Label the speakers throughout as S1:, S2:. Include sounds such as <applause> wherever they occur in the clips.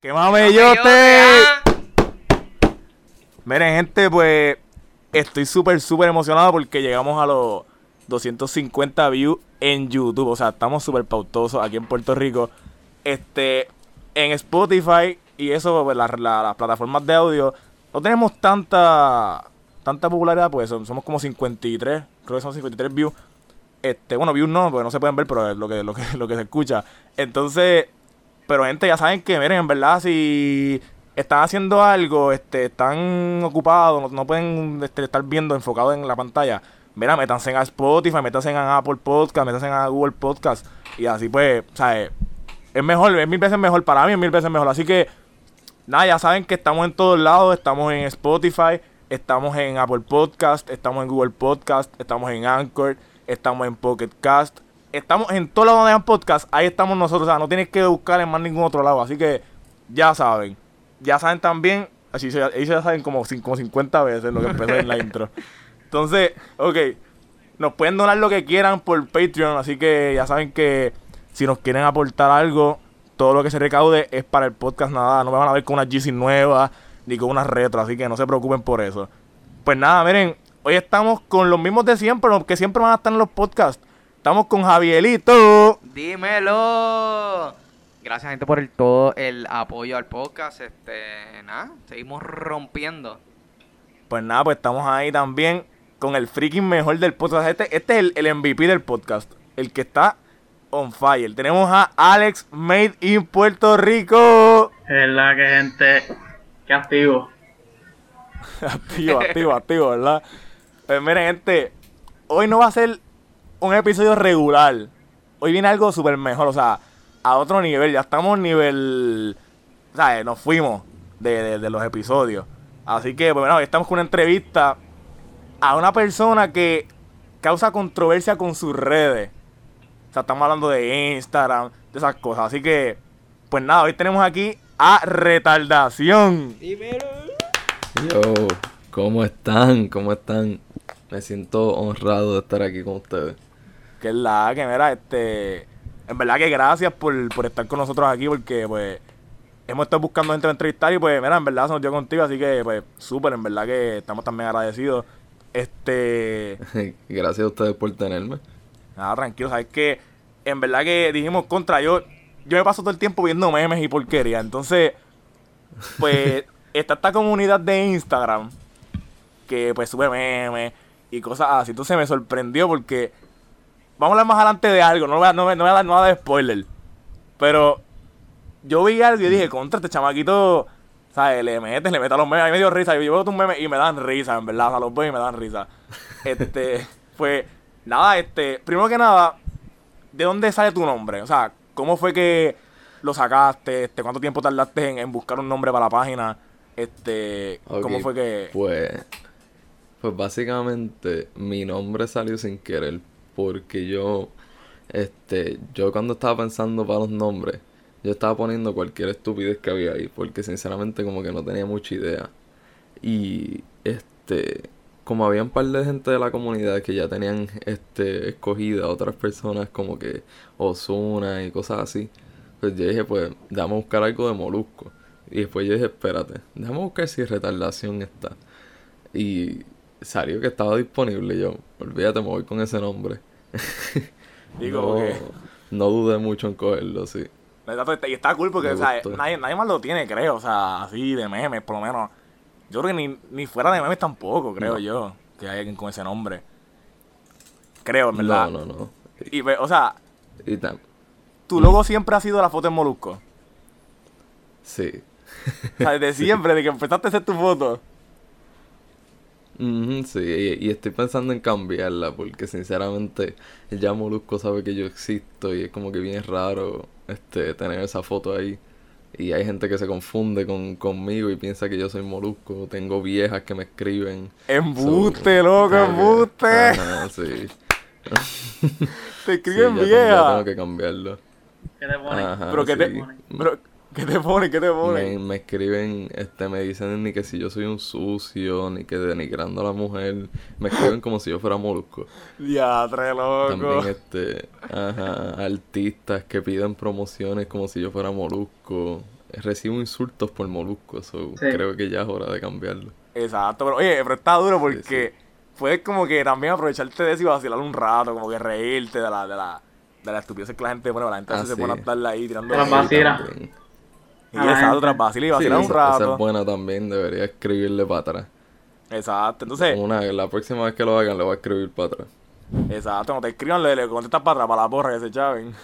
S1: ¡Qué mamellote! Miren, gente, pues estoy súper, súper emocionado porque llegamos a los 250 views en YouTube. O sea, estamos súper pautosos aquí en Puerto Rico. Este, en Spotify y eso, pues, la- la- las plataformas de audio, no tenemos tanta tanta popularidad, pues son- somos como 53, creo que son 53 views. Este, bueno, views no, porque no se pueden ver, pero es lo que, lo que, lo que se escucha. Entonces, pero gente, ya saben que, miren, en verdad, si están haciendo algo, este, están ocupados, no, no pueden este, estar viendo enfocado en la pantalla, mira, métanse a Spotify, métanse a Apple Podcast, métanse a Google Podcast, y así pues, ¿sabes? Es mejor, es mil veces mejor, para mí es mil veces mejor. Así que, nada, ya saben que estamos en todos lados, estamos en Spotify, estamos en Apple Podcast, estamos en Google Podcast, estamos en Anchor, estamos en Pocket Cast, estamos en todos lados donde hayan podcast, ahí estamos nosotros, o sea, no tienes que buscar en más ningún otro lado, así que ya saben. Ya saben también, así se, ellos ya saben como, como 50 veces lo que empecé en la <laughs> intro. Entonces, ok, nos pueden donar lo que quieran por Patreon, así que ya saben que si nos quieren aportar algo, todo lo que se recaude es para el podcast, nada, no me van a ver con una GC nueva ni con una retro, así que no se preocupen por eso. Pues nada, miren, hoy estamos con los mismos de siempre, los que siempre van a estar en los podcasts. Estamos con Javierito.
S2: Dímelo. Gracias gente por el todo el apoyo al podcast. Este, nada, seguimos rompiendo.
S1: Pues nada, pues estamos ahí también con el freaking mejor del podcast. Este, este es el, el MVP del podcast, el que está on fire. Tenemos a Alex Made in Puerto Rico.
S3: Es la que gente que activo. <laughs>
S1: activo, activo, activo, ¿verdad? Pues miren, gente, hoy no va a ser un episodio regular. Hoy viene algo súper mejor, o sea, a otro nivel. Ya estamos nivel. ¿Sabes? Nos fuimos de, de- de los episodios. Así que, pues, bueno, hoy estamos con una entrevista a una persona que causa controversia con sus redes. O sea, estamos hablando de Instagram, de esas cosas. Así que, pues nada, hoy tenemos aquí a Retardación.
S4: Yo, ¿cómo están? ¿Cómo están? Me siento honrado de estar aquí con ustedes.
S1: Que es la que, mira, este. En verdad que gracias por, por estar con nosotros aquí, porque, pues. Hemos estado buscando gente a entrevistar y, pues, mira, en verdad se nos dio contigo, así que, pues, súper, en verdad que estamos también agradecidos. Este. <laughs>
S4: Gracias a ustedes por tenerme.
S1: Nada, tranquilo, sabes que. En verdad que dijimos contra, yo. Yo me paso todo el tiempo viendo memes y porquería, entonces. Pues. <laughs> está esta comunidad de Instagram. Que, pues, sube memes y cosas así. Entonces me sorprendió porque. Vamos a hablar más adelante de algo, no voy a, no, voy- no voy a dar nada de spoiler. Pero yo vi algo y dije, contra este chamaquito, ¿sabes? Le metes, le metes a los memes, a mí me dio risa. Yo veo tus memes y me dan risa, en verdad. O sea, los veo y me dan risa. <laughs> Este, pues, nada, este, primero que nada, ¿de dónde sale tu nombre? O sea, ¿cómo fue que lo sacaste? Este, ¿Cuánto tiempo tardaste en, en buscar un nombre para la página? Este, ¿cómo fue que...?
S4: Pues, pues básicamente mi nombre salió sin querer porque yo, este, yo cuando estaba pensando para los nombres, yo estaba poniendo cualquier estupidez que había ahí porque sinceramente como que no tenía mucha idea. Y, este, como había un par de gente de la comunidad que ya tenían, este, escogida otras personas como que Osuna y cosas así, pues yo dije, pues, déjame buscar algo de Molusco. Y después yo dije, espérate, déjame buscar si retardación está. Y salió que estaba disponible. Yo, olvídate, me voy con ese nombre. <laughs>
S1: Digo,
S4: no,
S1: porque-
S4: no dudé mucho en cogerlo, sí.
S1: Y está cool porque, o sea, nadie, nadie más lo tiene, creo. O sea, así de memes, por lo menos. Yo creo que ni, ni fuera de memes tampoco, creo
S4: No.
S1: yo, que hay alguien con ese nombre. Creo, en verdad.
S4: No, no, no.
S1: Y, o sea,
S4: Y
S1: tu logo siempre ha sido la foto en Molusco.
S4: sí.
S1: O sea, desde <laughs> siempre, de que empezaste a hacer tu foto.
S4: Ujú, sí, y, estoy pensando en cambiarla porque sinceramente ya Molusco sabe que yo existo y es como que bien raro este tener esa foto ahí. Y hay gente que se confunde con, conmigo y piensa que yo soy Molusco. Tengo viejas que me escriben.
S1: Embuste,
S4: So,
S1: loco, embuste.
S4: Ajá, sí. <laughs>
S1: Te <laughs>
S4: Sí,
S1: escriben
S4: ya, tengo- ya
S1: vieja.
S4: tengo que cambiarlo.
S3: ¿Qué te ponen?
S4: Ajá,
S1: Pero que te,
S4: sí.
S1: pero, ¿qué te pone? ¿Qué te pone?
S4: Me, me escriben, este, me dicen ni que si yo soy un sucio, ni que denigrando a la mujer. Me escriben como si yo fuera molusco.
S1: Diatre, loco.
S4: También, este, ajá, artistas que piden promociones como si yo fuera molusco. recibo insultos por Molusco, so
S3: Sí.
S4: creo que ya es hora de cambiarlo.
S1: Exacto, pero oye, pero está duro porque
S4: Sí,
S1: puedes como que también aprovecharte de eso y vacilar un rato, como que reírte de la, de la, de la estupidez que la gente pone, la gente
S4: Ah,
S1: se pone a estarla ahí tirando.
S4: También.
S1: Y
S3: A la
S1: exacto,
S3: gente.
S1: tras vacilar y
S4: Sí,
S1: vacilar un
S4: esa, esa
S1: rato.
S4: es buena también, debería escribirle para atrás.
S1: Exacto, entonces,
S4: Una, la próxima vez que lo hagan le voy a escribir para atrás.
S1: exacto, cuando te escriban le, le contestas para atrás, para la porra que se chaven.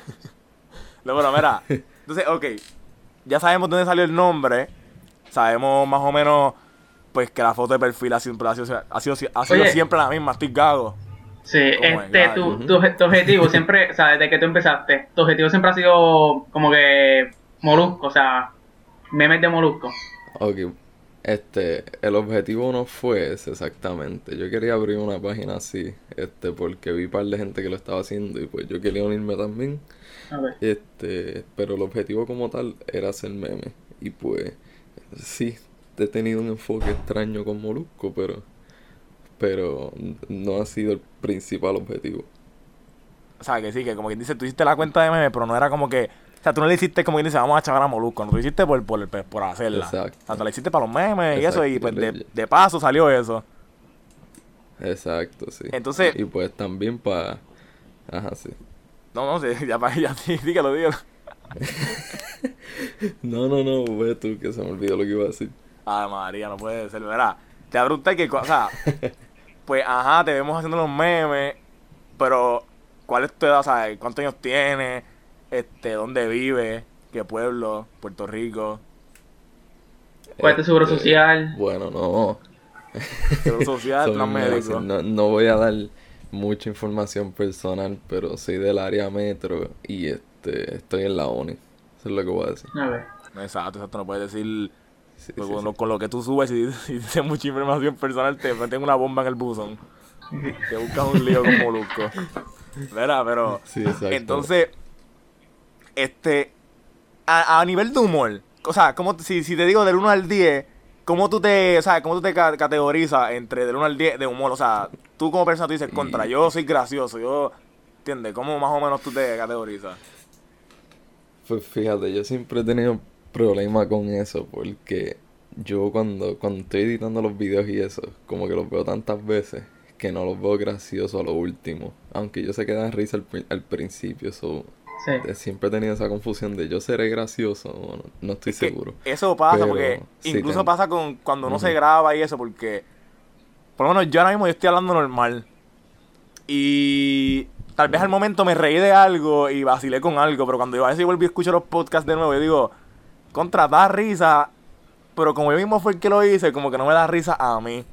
S1: no, pero mira, entonces, ok, ya sabemos dónde salió el nombre, sabemos más o menos, pues que la foto de perfil ha sido, ha sido, ha sido, ha sido
S3: Oye.
S1: siempre la misma, estoy gago.
S3: Sí, este, tu, tu, tu objetivo siempre, o sea, desde que tú empezaste, tu objetivo siempre ha sido como que molusco, o sea, memes de molusco.
S4: Ok, este, el objetivo no fue ese exactamente. Yo quería abrir una página así, este, porque vi un par de gente que lo estaba haciendo y pues yo quería unirme también.
S3: A ver.
S4: Este, pero el objetivo como tal era hacer memes. Y pues, sí, he tenido un enfoque extraño con Molusco, pero, pero no ha sido el principal objetivo.
S1: O sea, que sí, que como quien dice, tú hiciste la cuenta de meme, pero no era como que. O sea, tú no le hiciste como quien dice, vamos a chavar a Molusco. No, tú lo hiciste por, por, por, hacerla.
S4: Exacto.
S1: O sea, tú la hiciste para los memes y eso, y pues de, paso salió eso.
S4: Exacto, sí.
S1: Entonces-
S4: Y pues también para... Ajá, sí.
S1: No, no, sí, <laughs> ya, pa- ya sí, dígalo, dígalo. <laughs>
S4: No, no, no, ve tú que se me olvidó lo que iba a decir.
S1: Ay, María, no puede ser, ¿verdad? Te voy a preguntar que, o sea, <laughs> pues, ajá, te vemos haciendo los memes, pero, ¿cuál es tu edad? O sea, ¿cuántos años tienes? Este, ¿dónde vives? ¿Qué pueblo? ¿Puerto Rico?
S3: ¿Cuál es tu seguro
S4: Este,
S3: social?
S4: Bueno, no.
S1: ¿Seguro social? <laughs> ¿Plan médico?
S4: No, no voy a dar mucha información personal, pero soy del área metro y este estoy en la uni. Eso es lo que voy a decir.
S3: A ver.
S1: Exacto, exacto, no puedes decir...
S4: Sí,
S1: Pues
S4: sí,
S1: con, lo,
S4: sí.
S1: con lo que tú subes, si, <laughs> si dices mucha información personal, te meten una bomba en el buzón. Te buscas un lío con Molusco. <laughs> ¿Verdad? Pero.
S4: Sí, exacto.
S1: Entonces, este. A, a nivel de humor, o sea, ¿cómo, si, si te digo del 1 al 10, ¿cómo tú te, o sea, cómo tú te ca- categorizas entre del 1 al 10 de humor? O sea, tú como persona tú dices, contra, yo soy gracioso, yo. ¿Entiendes? ¿Cómo más o menos tú te categorizas?
S4: Pues fíjate, yo siempre he tenido problema con eso porque yo cuando, cuando estoy editando los videos y eso, como que los veo tantas veces que no los veo graciosos a lo último. Aunque yo sé que dan risa al, al principio, so,
S3: Sí.
S4: eh, siempre he tenido esa confusión de yo seré gracioso o no, no estoy
S1: Es
S4: seguro.
S1: Eso pasa
S4: Pero
S1: porque
S4: sí
S1: incluso
S4: ten-
S1: pasa con cuando uno se graba y eso porque por lo menos yo ahora mismo yo estoy hablando normal y tal vez al momento me reí de algo y vacilé con algo, pero cuando yo a veces vuelvo y escucho los podcasts de nuevo yo digo, contra da risa, pero como yo mismo fue el que lo hice, como que no me da risa a mí.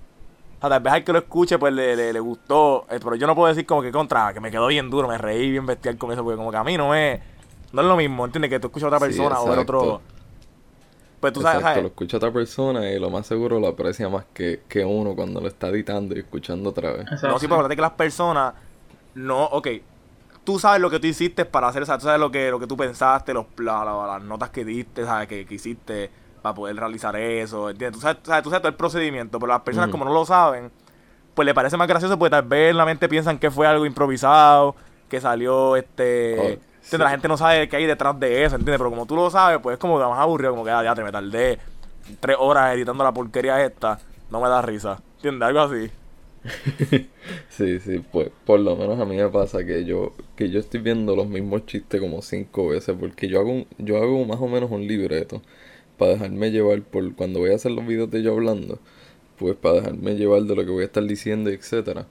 S1: O sea, tal vez al que lo escuche pues le, le, le gustó, eh, pero yo no puedo decir como que contra, que me quedó bien duro, me reí bien bestial con eso, porque como que a mí no me... No es lo mismo, ¿entiendes? Que tú escuchas a otra
S4: Sí,
S1: persona o ver
S4: exacto.
S1: otro... Pues tú sabes,
S4: Exacto,
S1: ¿sabes?
S4: lo escucha otra persona y lo más seguro lo aprecia más que, que uno cuando lo está editando y escuchando otra vez.
S3: Exacto.
S1: No, sí, pero acuérdate que las personas no, ok. Tú sabes lo que tú hiciste para hacer, o sea, tú sabes lo que, lo que tú pensaste, los, la- la- las notas que diste, ¿sabes? Que, que hiciste para poder realizar eso, ¿entiendes? Tú sabes, tú sabes, tú sabes todo el procedimiento, pero las personas
S4: Ujú.
S1: como no lo saben, pues le parece más gracioso porque tal vez en la mente piensan que fue algo improvisado, que salió, este...
S4: Oh,
S1: ¿entiendes?
S4: sí.
S1: La gente no sabe qué hay detrás de eso, ¿entiendes? Pero como tú lo sabes, pues es como que más aburrido, como que ah, ya te me tardé tres horas editando la porquería esta, no me da risa, ¿entiendes? Algo así. <laughs>
S4: Sí, sí, pues por lo menos a mí me pasa que yo que yo estoy viendo los mismos chistes como cinco veces porque yo hago un- yo hago más o menos un libreto para dejarme llevar por cuando voy a hacer los videos de yo hablando, pues para dejarme llevar de lo que voy a estar diciendo, etcétera.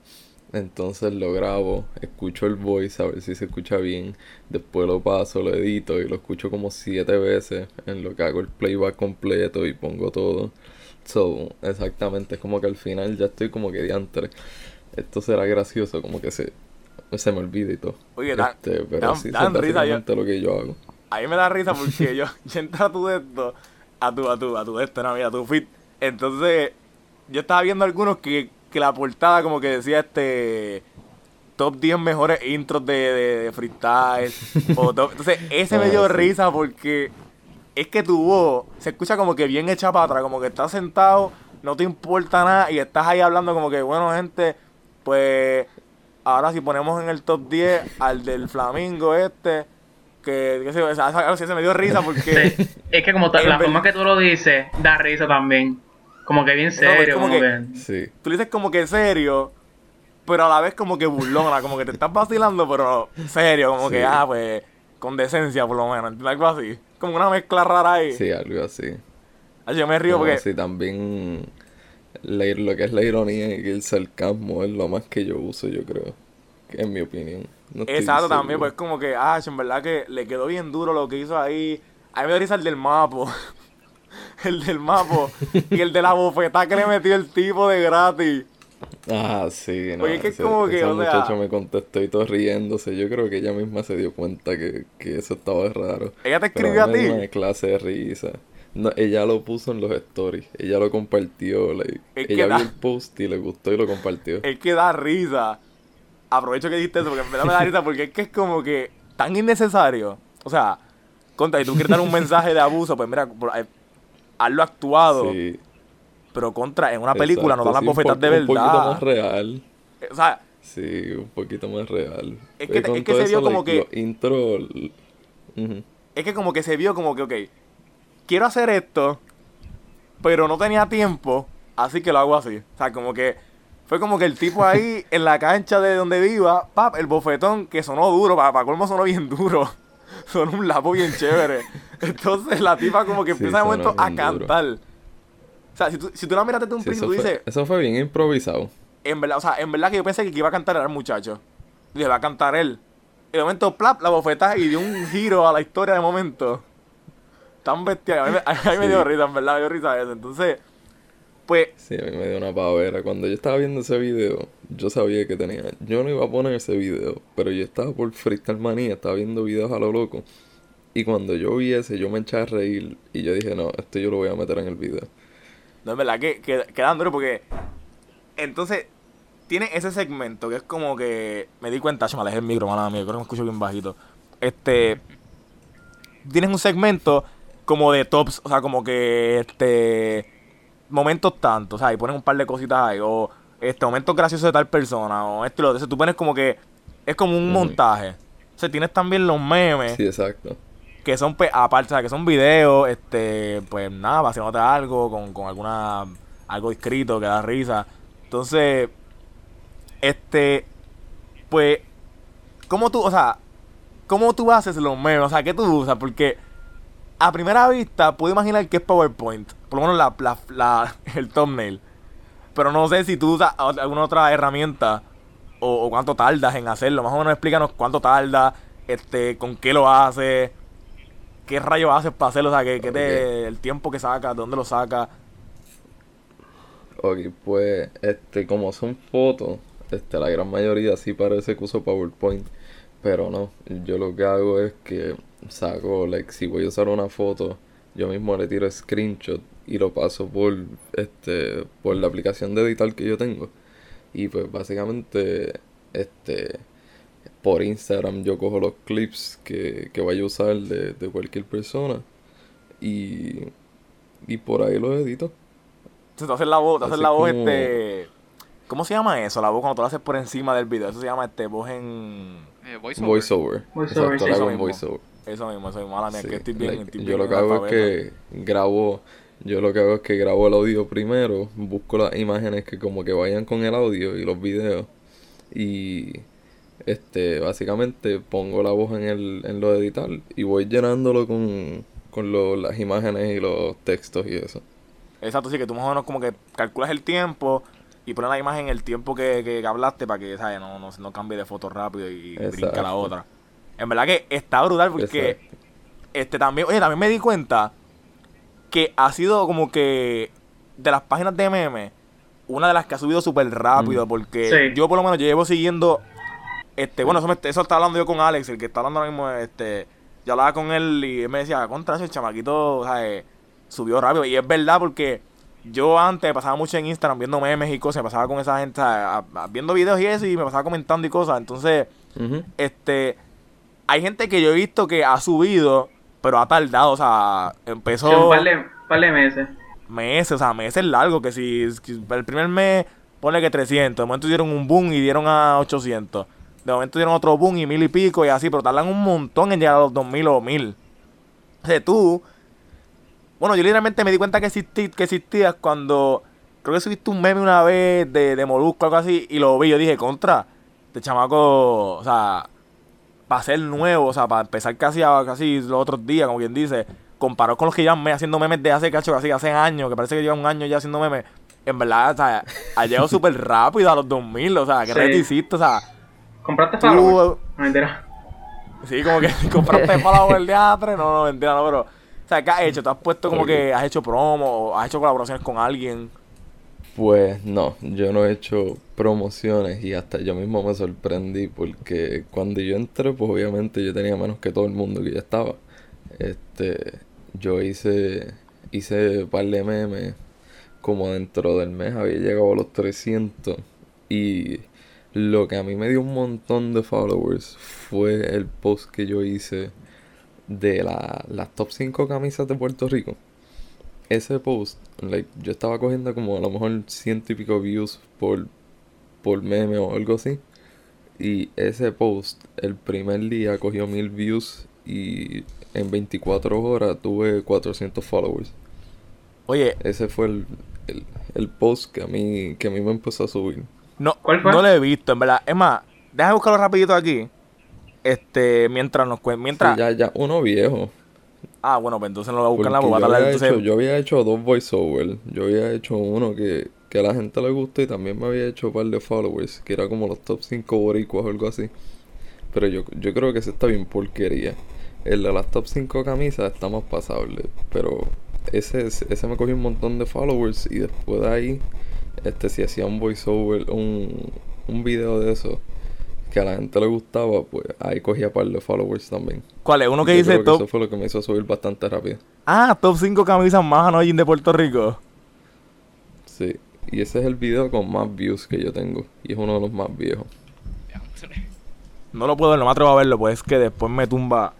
S4: Entonces lo grabo, escucho el voice a ver si se escucha bien, después lo paso, lo edito y lo escucho como siete veces en lo que hago el playback completo y pongo todo. So, exactamente, es como que al final ya estoy como que diantre. Esto será gracioso, como que se, se me olvida y todo.
S1: Oye, dan-
S4: Este, pero sí,
S1: risa, yo-
S4: lo que yo hago.
S1: A mí me da risa porque yo, <laughs> yo entré a tu de esto, a tu, a tu, a tu esto, no, mira, a tu fit. Entonces, yo estaba viendo algunos que, que la portada como que decía este top 10 mejores intros de, de, de freestyle. <laughs> o top- entonces, ese me
S4: Ah,
S1: dio risa porque es que tu voz se escucha como que bien hecha para atrás, como que estás sentado, no te importa nada y estás ahí hablando como que, bueno, gente, pues ahora si ponemos en el top 10 al del Flamingo este, Que, algo así se me dio risa porque...
S3: Sí. Es que como la forma que tú lo dices, da risa también. Como que bien serio,
S1: como
S3: como,
S1: que-
S3: que...
S4: Sí.
S1: Tú dices como que serio, pero a la vez como que burlona, como que te estás vacilando, pero serio, como
S4: Sí.
S1: que, ah, pues, con decencia por lo menos, ¿entiendes? Algo así. Como una mezcla rara ahí.
S4: Sí, algo así.
S1: Ay, yo me río
S4: Como
S1: porque...
S4: si también la- lo que es la ironía y el sarcasmo es lo más que yo uso, yo creo. En mi opinión. No
S1: Exacto, también, pues como que, ah, en verdad que le quedó bien duro lo que hizo ahí. A mí me dio risa el del mapo. <laughs> el del mapo. y el de la bofetada que le metió el tipo de gratis.
S4: Ah, sí, no.
S1: Oye, que es
S4: ese,
S1: como que,
S4: esa
S1: o sea-
S4: me contestó y todo riéndose. Yo creo que ella misma se dio cuenta que, que eso estaba raro.
S1: Ella te escribió a ti.
S4: una clase de risa. No, ella lo puso en los stories. Ella lo compartió. like,
S1: Es
S4: ella
S1: da-
S4: vio el post y le gustó y lo compartió.
S1: Es que da risa. Aprovecho que dijiste eso porque en verdad me da risa porque es que es como que tan innecesario. O sea, contra, y tú quieres dar un mensaje de abuso, pues mira, eh, hazlo actuado.
S4: Sí,
S1: Pero contra, en una película no dan las
S4: exacto, sí,
S1: bofetas de
S4: po- Un poquito
S1: verdad.
S4: más real.
S1: Eh, O sea,
S4: Sí, un poquito más real.
S1: Es que- es que se vio
S4: eso,
S1: como
S4: like,
S1: que-
S4: intro...
S1: es que como que se vio como que, ok, quiero hacer esto, pero no tenía tiempo, así que lo hago así. O sea, como que fue como que el tipo ahí <laughs> en la cancha de donde viva, pap, el bofetón que sonó duro, para, para colmo sonó bien duro. <laughs> Sonó un lapo bien chévere. <laughs> Entonces la tipa como que
S4: Sí,
S1: empieza de momento a
S4: duro.
S1: cantar. O sea, si tú, si tú la miraste desde un
S4: Sí,
S1: principio,
S4: eso,
S1: tú
S4: fue,
S1: dices,
S4: eso fue bien improvisado.
S1: en verdad, o sea, en verdad que yo pensé que el que iba a cantar era el muchacho. Dije, va a cantar él. Y de momento, plap, la bofetada y dio un giro a la historia de momento. Tan bestial. A mí, me- a mí me dio risa, en verdad, me dio risa eso. Entonces, pues,
S4: Sí, a mí me dio una pavera. Cuando yo estaba viendo ese video, yo sabía que tenía. Yo no iba a poner ese video, pero yo estaba por Freestyle Manía, estaba viendo videos a lo loco. Y cuando yo vi ese, yo me eché a reír. Y yo dije, no, esto yo lo voy a meter en el video.
S1: no, en verdad que, que quedan duros porque. Entonces, tiene ese segmento que es como que. Me di cuenta, yo me alejé el micro, mala mía, creo que me escucho bien bajito. Este. Tienes un segmento como de tops, o sea, como que este. Momentos tantos, o sea, y pones un par de cositas ahí, o este, momentos graciosos de tal persona, o esto y lo otro. Entonces, tú pones como que. Es como un montaje. O sea, tienes también los memes
S4: Sí, exacto.
S1: que son pues, aparte, o sea, que son videos, este, pues nada, vaciándote algo con, con alguna algo escrito que da risa. Entonces, este, pues, ¿cómo tú, o sea, cómo tú haces los memes? O sea, ¿qué tú usas? Porque a primera vista puedo imaginar que es PowerPoint, por lo menos la, la, la- <laughs> el thumbnail. Pero no sé si tú usas alguna otra herramienta o, o cuánto tardas en hacerlo. Más o menos explícanos cuánto tarda, este, con qué lo haces, qué rayos haces para hacerlo, o sea, qué, qué te- el tiempo que sacas, dónde lo sacas.
S4: Ok, pues, este, como son fotos, este, la gran mayoría sí parece que uso PowerPoint, pero no. Yo lo que hago es que saco, like, si voy a usar una foto, yo mismo le tiro screenshot y lo paso por, este, por la aplicación de editar que yo tengo. Y pues básicamente, este, por Instagram yo cojo los clips que, que vaya a usar de, de cualquier persona y, y por ahí los edito.
S1: Entonces, tú haces la voz, tú haces
S4: Así
S1: la voz,
S4: como-
S1: este... ¿Cómo se llama eso? La voz cuando tú la haces por encima del video. Eso se llama, este, voz en...
S2: Eh, voiceover.
S4: Voiceover.
S3: Voiceover,
S4: Exacto,
S3: sí.
S4: en voiceover.
S1: Eso mismo, eso mismo. Mala mía,
S4: Sí,
S1: que estoy bien,
S4: like,
S1: estoy
S4: yo lo que hago es que grabo, yo lo que hago es que grabo el audio primero, busco las imágenes que como que vayan con el audio y los videos y este básicamente pongo la voz en el en lo de editar y voy llenándolo con con lo- las imágenes y los textos y eso.
S1: Exacto, sí, que tú más o menos como que calculas el tiempo y pones la imagen el tiempo que, que hablaste para que, ¿sabes? No, no, no cambie de foto rápido y brinca la otra. En verdad que está brutal porque
S4: Exacto.
S1: este también, oye, también me di cuenta que ha sido como que de las páginas de memes, una de las que ha subido súper rápido,
S4: Mm.
S1: porque
S3: Sí.
S1: yo por lo menos llevo siguiendo, este, bueno, eso, me, eso está hablando yo con Alex, el que está hablando ahora mismo, este, yo hablaba con él y él me decía, contra eso, el chamaquito, o sea, eh, subió rápido, y es verdad porque yo antes pasaba mucho en Instagram viendo memes y cosas, me pasaba con esa gente, o sea, a- a- viendo videos y eso, y me pasaba comentando y cosas, entonces este hay gente que yo he visto que ha subido pero ha tardado o sea
S3: Sí,
S1: empezó
S3: un par de, par de meses.
S1: meses o sea meses largos que si, si el primer mes pone que 300 de momento dieron un boom y dieron a 800 De momento dieron otro boom y mil y pico y así, pero tardan un montón en llegar a los 2000 o mil. O sea, tú. Bueno, yo literalmente me di cuenta que, existí, que existías cuando. Creo que subiste un meme una vez de, de Molusco o algo así y lo vi. Yo dije, contra. Este chamaco. O sea. Para ser nuevo, o sea, para empezar casi, a, casi los otros días, como quien dice. Comparado con los que llevan me- haciendo memes de hace cacho, casi hace años, que parece que llevan un año ya haciendo memes. En verdad, o sea, ha llegado <laughs> súper rápido a los 2000, o sea, que
S3: Sí.
S1: hiciste, o sea.
S3: ¿Compraste followers? No, mentira.
S1: Sí, como que <laughs> compraste para el teatro, no, no, mentira, no, pero. O sea, ¿qué has hecho? ¿Te has puesto como que has hecho promo o has hecho colaboraciones con alguien?
S4: Pues no, yo no he hecho promociones y hasta yo mismo me sorprendí porque cuando yo entré, pues obviamente yo tenía menos que todo el mundo que ya estaba. Este, yo hice, hice un par de memes, como dentro del mes había llegado a los 300 y lo que a mí me dio un montón de followers fue el post que yo hice de la, las top 5 camisas de Puerto Rico ese post, like, yo estaba cogiendo como a lo mejor ciento y pico views por, por meme o algo así. Y ese post, el primer día cogió mil views y en 24 horas tuve 400 followers.
S1: Oye,
S4: Ese fue el, el, el post que a mí que a mí me empezó a subir.
S1: no,
S3: ¿Cuál fue?
S1: no lo he visto, en verdad. Es más, déjame buscarlo rapidito aquí. Este, mientras nos cuentan. Mientras.
S4: Sí, ya, ya, uno viejo.
S1: Ah, bueno, pues entonces no lo voy a buscar
S4: Porque
S1: la
S4: yo, había
S1: Entonces,
S4: hecho, yo había hecho dos voiceovers. Yo había hecho uno que, que a la gente le gustó y también me había hecho un par de followers, que era como los top 5 boricuas o algo así. Pero yo, yo creo que ese está bien porquería. El de las top 5 camisas está más pasable. Pero ese, ese me cogió un montón de followers y después de ahí, este si hacía un voiceover, un, un video de eso que a la gente le gustaba, pues ahí cogía par de followers también.
S1: ¿cuál es? Uno que
S4: Yo
S1: dice
S4: creo que
S1: top.
S4: eso fue lo que me hizo subir bastante rápido.
S1: Ah, top 5 camisas más annoying de Puerto Rico.
S4: Sí, y ese es el video con más views que yo tengo. Y es uno de los más viejos.
S1: No lo puedo ver, no me atrevo a verlo, pues es que después me tumba.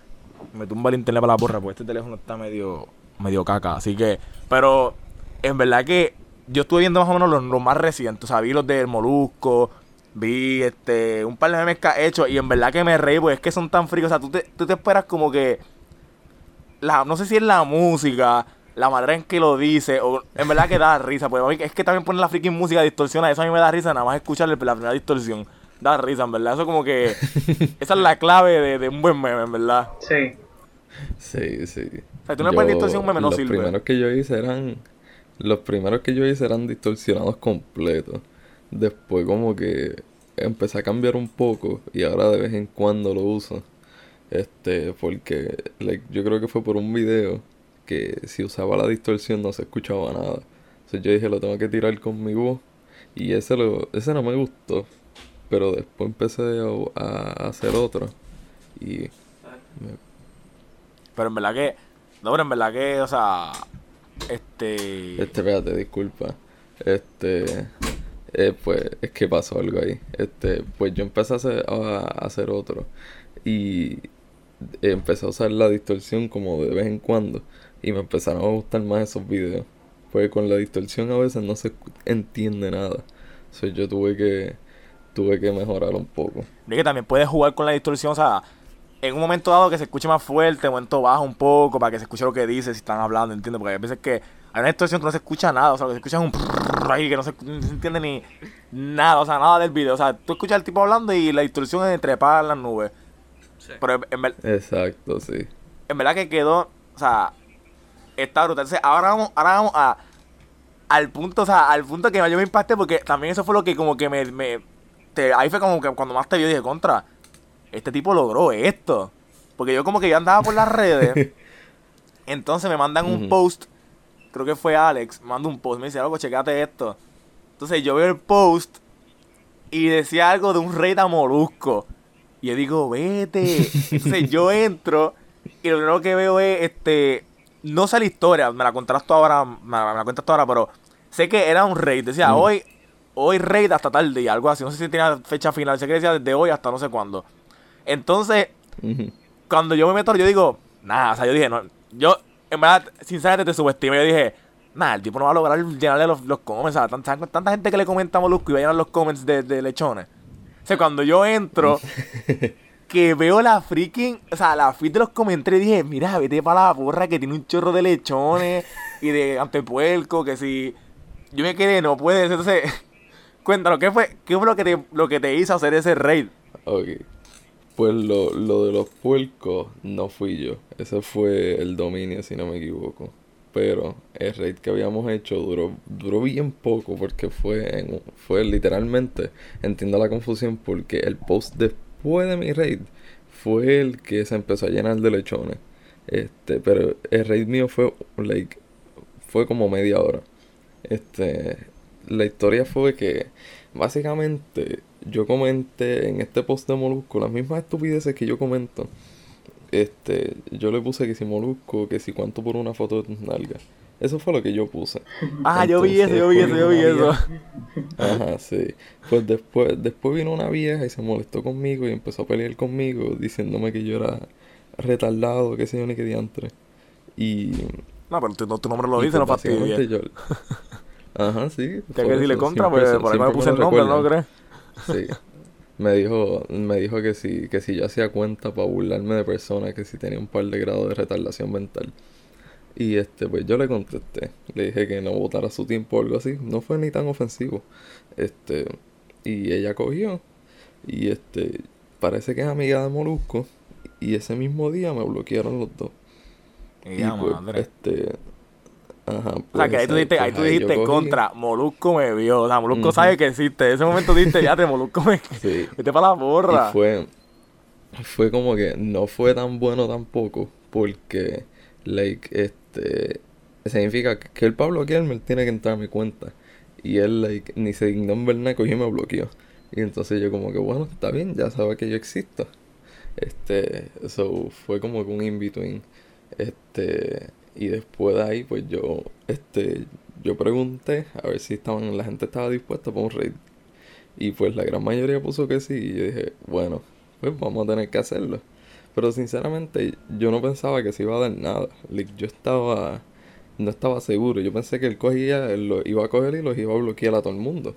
S1: Me tumba el internet para la porra, pues este teléfono está medio. medio caca. Así que. Pero, en verdad que yo estuve viendo más o menos los, los más recientes. O sea, vi los del Molusco. Vi este. un par de memes que ha hecho. Y en verdad que me reí, pues es que son tan fríos. O sea, tú te, tú te esperas como que. La, no sé si es la música. La manera en que lo dice, o en verdad que da <laughs> risa, pues a mí es que también ponen la freaking música distorsiona, eso a mí me da risa nada más escuchar la primera distorsión. Da risa, en verdad, eso como que <laughs> esa es la clave de, de un buen meme, en verdad.
S3: Sí.
S4: Sí, sí.
S1: O sea, tú no pones distorsión, un meme no
S4: los
S1: sirve.
S4: primeros que yo hice eran. Los primeros que yo hice eran distorsionados completos. Después, como que empecé a cambiar un poco. Y ahora de vez en cuando lo uso. Este, porque like, yo creo que fue por un video que si usaba la distorsión no se escuchaba nada. Entonces yo dije, lo tengo que tirar con mi voz. Y ese, lo, ese no me gustó. Pero después empecé a, a hacer otro. Y me-
S1: Pero en verdad que, no, pero en verdad que, o sea, este...
S4: Este, espérate, disculpa. Este, eh, pues es que pasó algo ahí. Este, pues yo empecé a hacer, otro y empecé a usar la distorsión como de vez en cuando y me empezaron a gustar más esos videos. Porque con la distorsión a veces no se entiende nada. O sea, yo tuve que tuve que mejorar un poco.
S1: Es que también puedes jugar con la distorsión, o sea, en un momento dado que se escuche más fuerte, en un momento baja un poco para que se escuche lo que dice, si están hablando, ¿entiendes? Porque hay veces que hay una distorsión que no se escucha nada, o sea, lo que se escucha es un prrrr ahí que no se, no se entiende ni nada, o sea, nada del video. O sea, tú escuchas al tipo hablando y la distorsión es trepar en las nubes.
S2: Sí.
S1: Pero en, en ver-
S4: Exacto, sí.
S1: en verdad que quedó, o sea, está brutal. Entonces, ahora vamos, ahora vamos a al punto, o sea, al punto que yo me impacté porque también eso fue lo que como que me, me te- ahí fue como que cuando más te vi dije, contra, este tipo logró esto. Porque yo como que yo andaba por las redes, <laughs> entonces me mandan un post, creo que fue Alex, manda un post, me dice, algo, checate esto. Entonces yo veo el post y decía algo de un rey de molusco. Y yo digo, vete. Entonces yo <laughs> entro y lo primero que veo es, este, no sé la historia, me la contarás tú ahora, me la, me la cuentas tú ahora, pero sé que era un raid, decía,
S4: Mm.
S1: hoy, hoy raid hasta tal día, algo así, no sé si tenía fecha final, sé que decía desde hoy hasta no sé cuándo. Entonces, cuando yo me meto, yo digo, nada, o sea, yo dije, no, yo, en verdad, sinceramente te subestimé, yo dije, nada, el tipo no va a lograr llenarle los, los comments, o sea, tanta, tanta gente que le comenta a Molusco y va a llenar los comments de, de lechones. O sea, cuando yo entro, <laughs> que veo la freaking, o sea, la feed de los comentarios, dije, mira, vete para la porra que tiene un chorro de lechones y de antepuerco, que si... Yo me quedé, no puedes, entonces... <laughs> Cuéntanos, ¿qué fue, qué fue lo que te, lo que te hizo hacer ese raid?
S4: Ok. Pues lo, lo de los puercos no fui yo. Ese fue el dominio, si no me equivoco. Pero el raid que habíamos hecho duró, duró bien poco porque fue, fue literalmente, entiendo la confusión, porque el post después de mi raid fue el que se empezó a llenar de lechones. Este, pero el raid mío fue, like, fue como media hora. Este, la historia fue que básicamente yo comenté en este post de Molusco las mismas estupideces que yo comento. Este, yo le puse que si Molusco, que si cuánto por una foto de tus nalgas. Eso fue lo que yo puse. <laughs>
S1: Ah, yo vi eso, yo vi eso, yo vi eso.
S4: Ajá, sí. Pues después, después vino una vieja y se molestó conmigo y empezó a pelear conmigo diciéndome que yo era retardado, que sé yo ni qué diantre. Y
S1: No, pero tu, tu nombre lo dice, no
S4: pues
S1: fastidia.
S4: yo- <laughs> Ajá, sí.
S1: Tienes
S4: por
S1: que decirle contra,
S4: siempre
S1: pues por ahí me puse el nombre, ¿no crees?
S4: Sí. Me dijo, me dijo que si, que si yo hacía cuenta para burlarme de personas, que si tenía un par de grados de retardación mental. Y este, pues yo le contesté. Le dije que no votara su tiempo o algo así. No fue ni tan ofensivo. Este, y ella cogió. Y este, parece que es amiga de Molusco. Y ese mismo día me bloquearon los dos.
S1: Y
S4: Y
S1: ya,
S4: pues, este, ajá,
S1: O sea, que ahí tú
S4: pues,
S1: dijiste, ahí tú dijiste
S4: cogí-
S1: contra, Molusco me vio. O sea, Molusco
S4: Ujú.
S1: sabe que existe. En ese momento dijiste, ya te Molusco me. <laughs>
S4: Sí.
S1: Vete para la borra.
S4: Y fue, fue como que no fue tan bueno tampoco, porque, like, este, significa que el Pablo bloquearme, él tiene que entrar a mi cuenta. Y él, like, ni se dignó en ver nada, cogió y me bloqueó. Y entonces yo como que, bueno, está bien, ya sabe que yo existo. Este, so, fue como que un in-between. Este, y después de ahí, pues yo, este, yo pregunté a ver si estaban, la gente estaba dispuesta para un raid. Y pues la gran mayoría puso que sí. Y yo dije, bueno, pues vamos a tener que hacerlo. Pero sinceramente, yo no pensaba que se iba a dar nada. Like, yo estaba, no estaba seguro. Yo pensé que él cogía, lo iba a coger y los iba a bloquear a todo el mundo.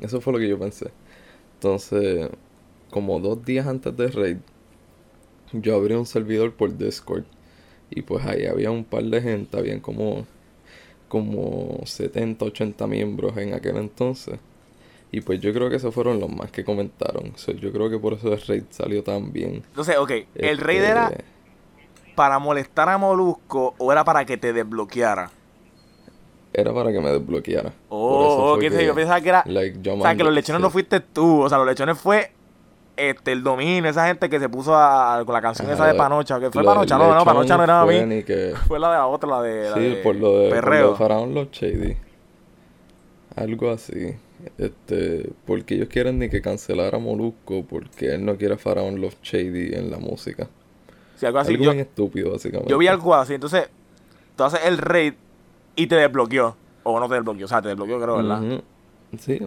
S4: Eso fue lo que yo pensé. Entonces, como dos días antes del raid, yo abrí un servidor por Discord. Y pues ahí había un par de gente, habían como, como 70, 80 miembros en aquel entonces. Y pues yo creo que esos fueron los más que comentaron. So, yo creo que por eso el raid salió tan bien.
S1: Entonces, ok, el raid
S4: Este,
S1: era para molestar a Molusco o era para que te desbloqueara.
S4: Era para que me desbloqueara.
S1: Oh, sí,
S4: que,
S1: yo pensaba que era.
S4: like,
S1: o sea, que los lechones no fuiste tú. O sea, los lechones fue este el dominio, esa gente que se puso a- con la canción
S4: Ajá,
S1: esa de Panocha. Que fue Panocha, no, no, Panocha no era a
S4: fue
S1: mí.
S4: que- <laughs>
S1: Fue la de la otra, la de. La
S4: Sí,
S1: de
S4: por lo de, por lo
S1: Perreo.
S4: de Faraón Los Shady. Algo así. Este, porque ellos quieren ni que cancelara a Molusco porque él no quiere a Faraón Los Shady en la música.
S1: Sí, algo así.
S4: algo
S1: Yo,
S4: bien estúpido, básicamente.
S1: yo vi algo así. Entonces, tú haces el raid y te desbloqueó. O no te desbloqueó, o sea, te desbloqueó, creo, ¿verdad?
S4: Sí,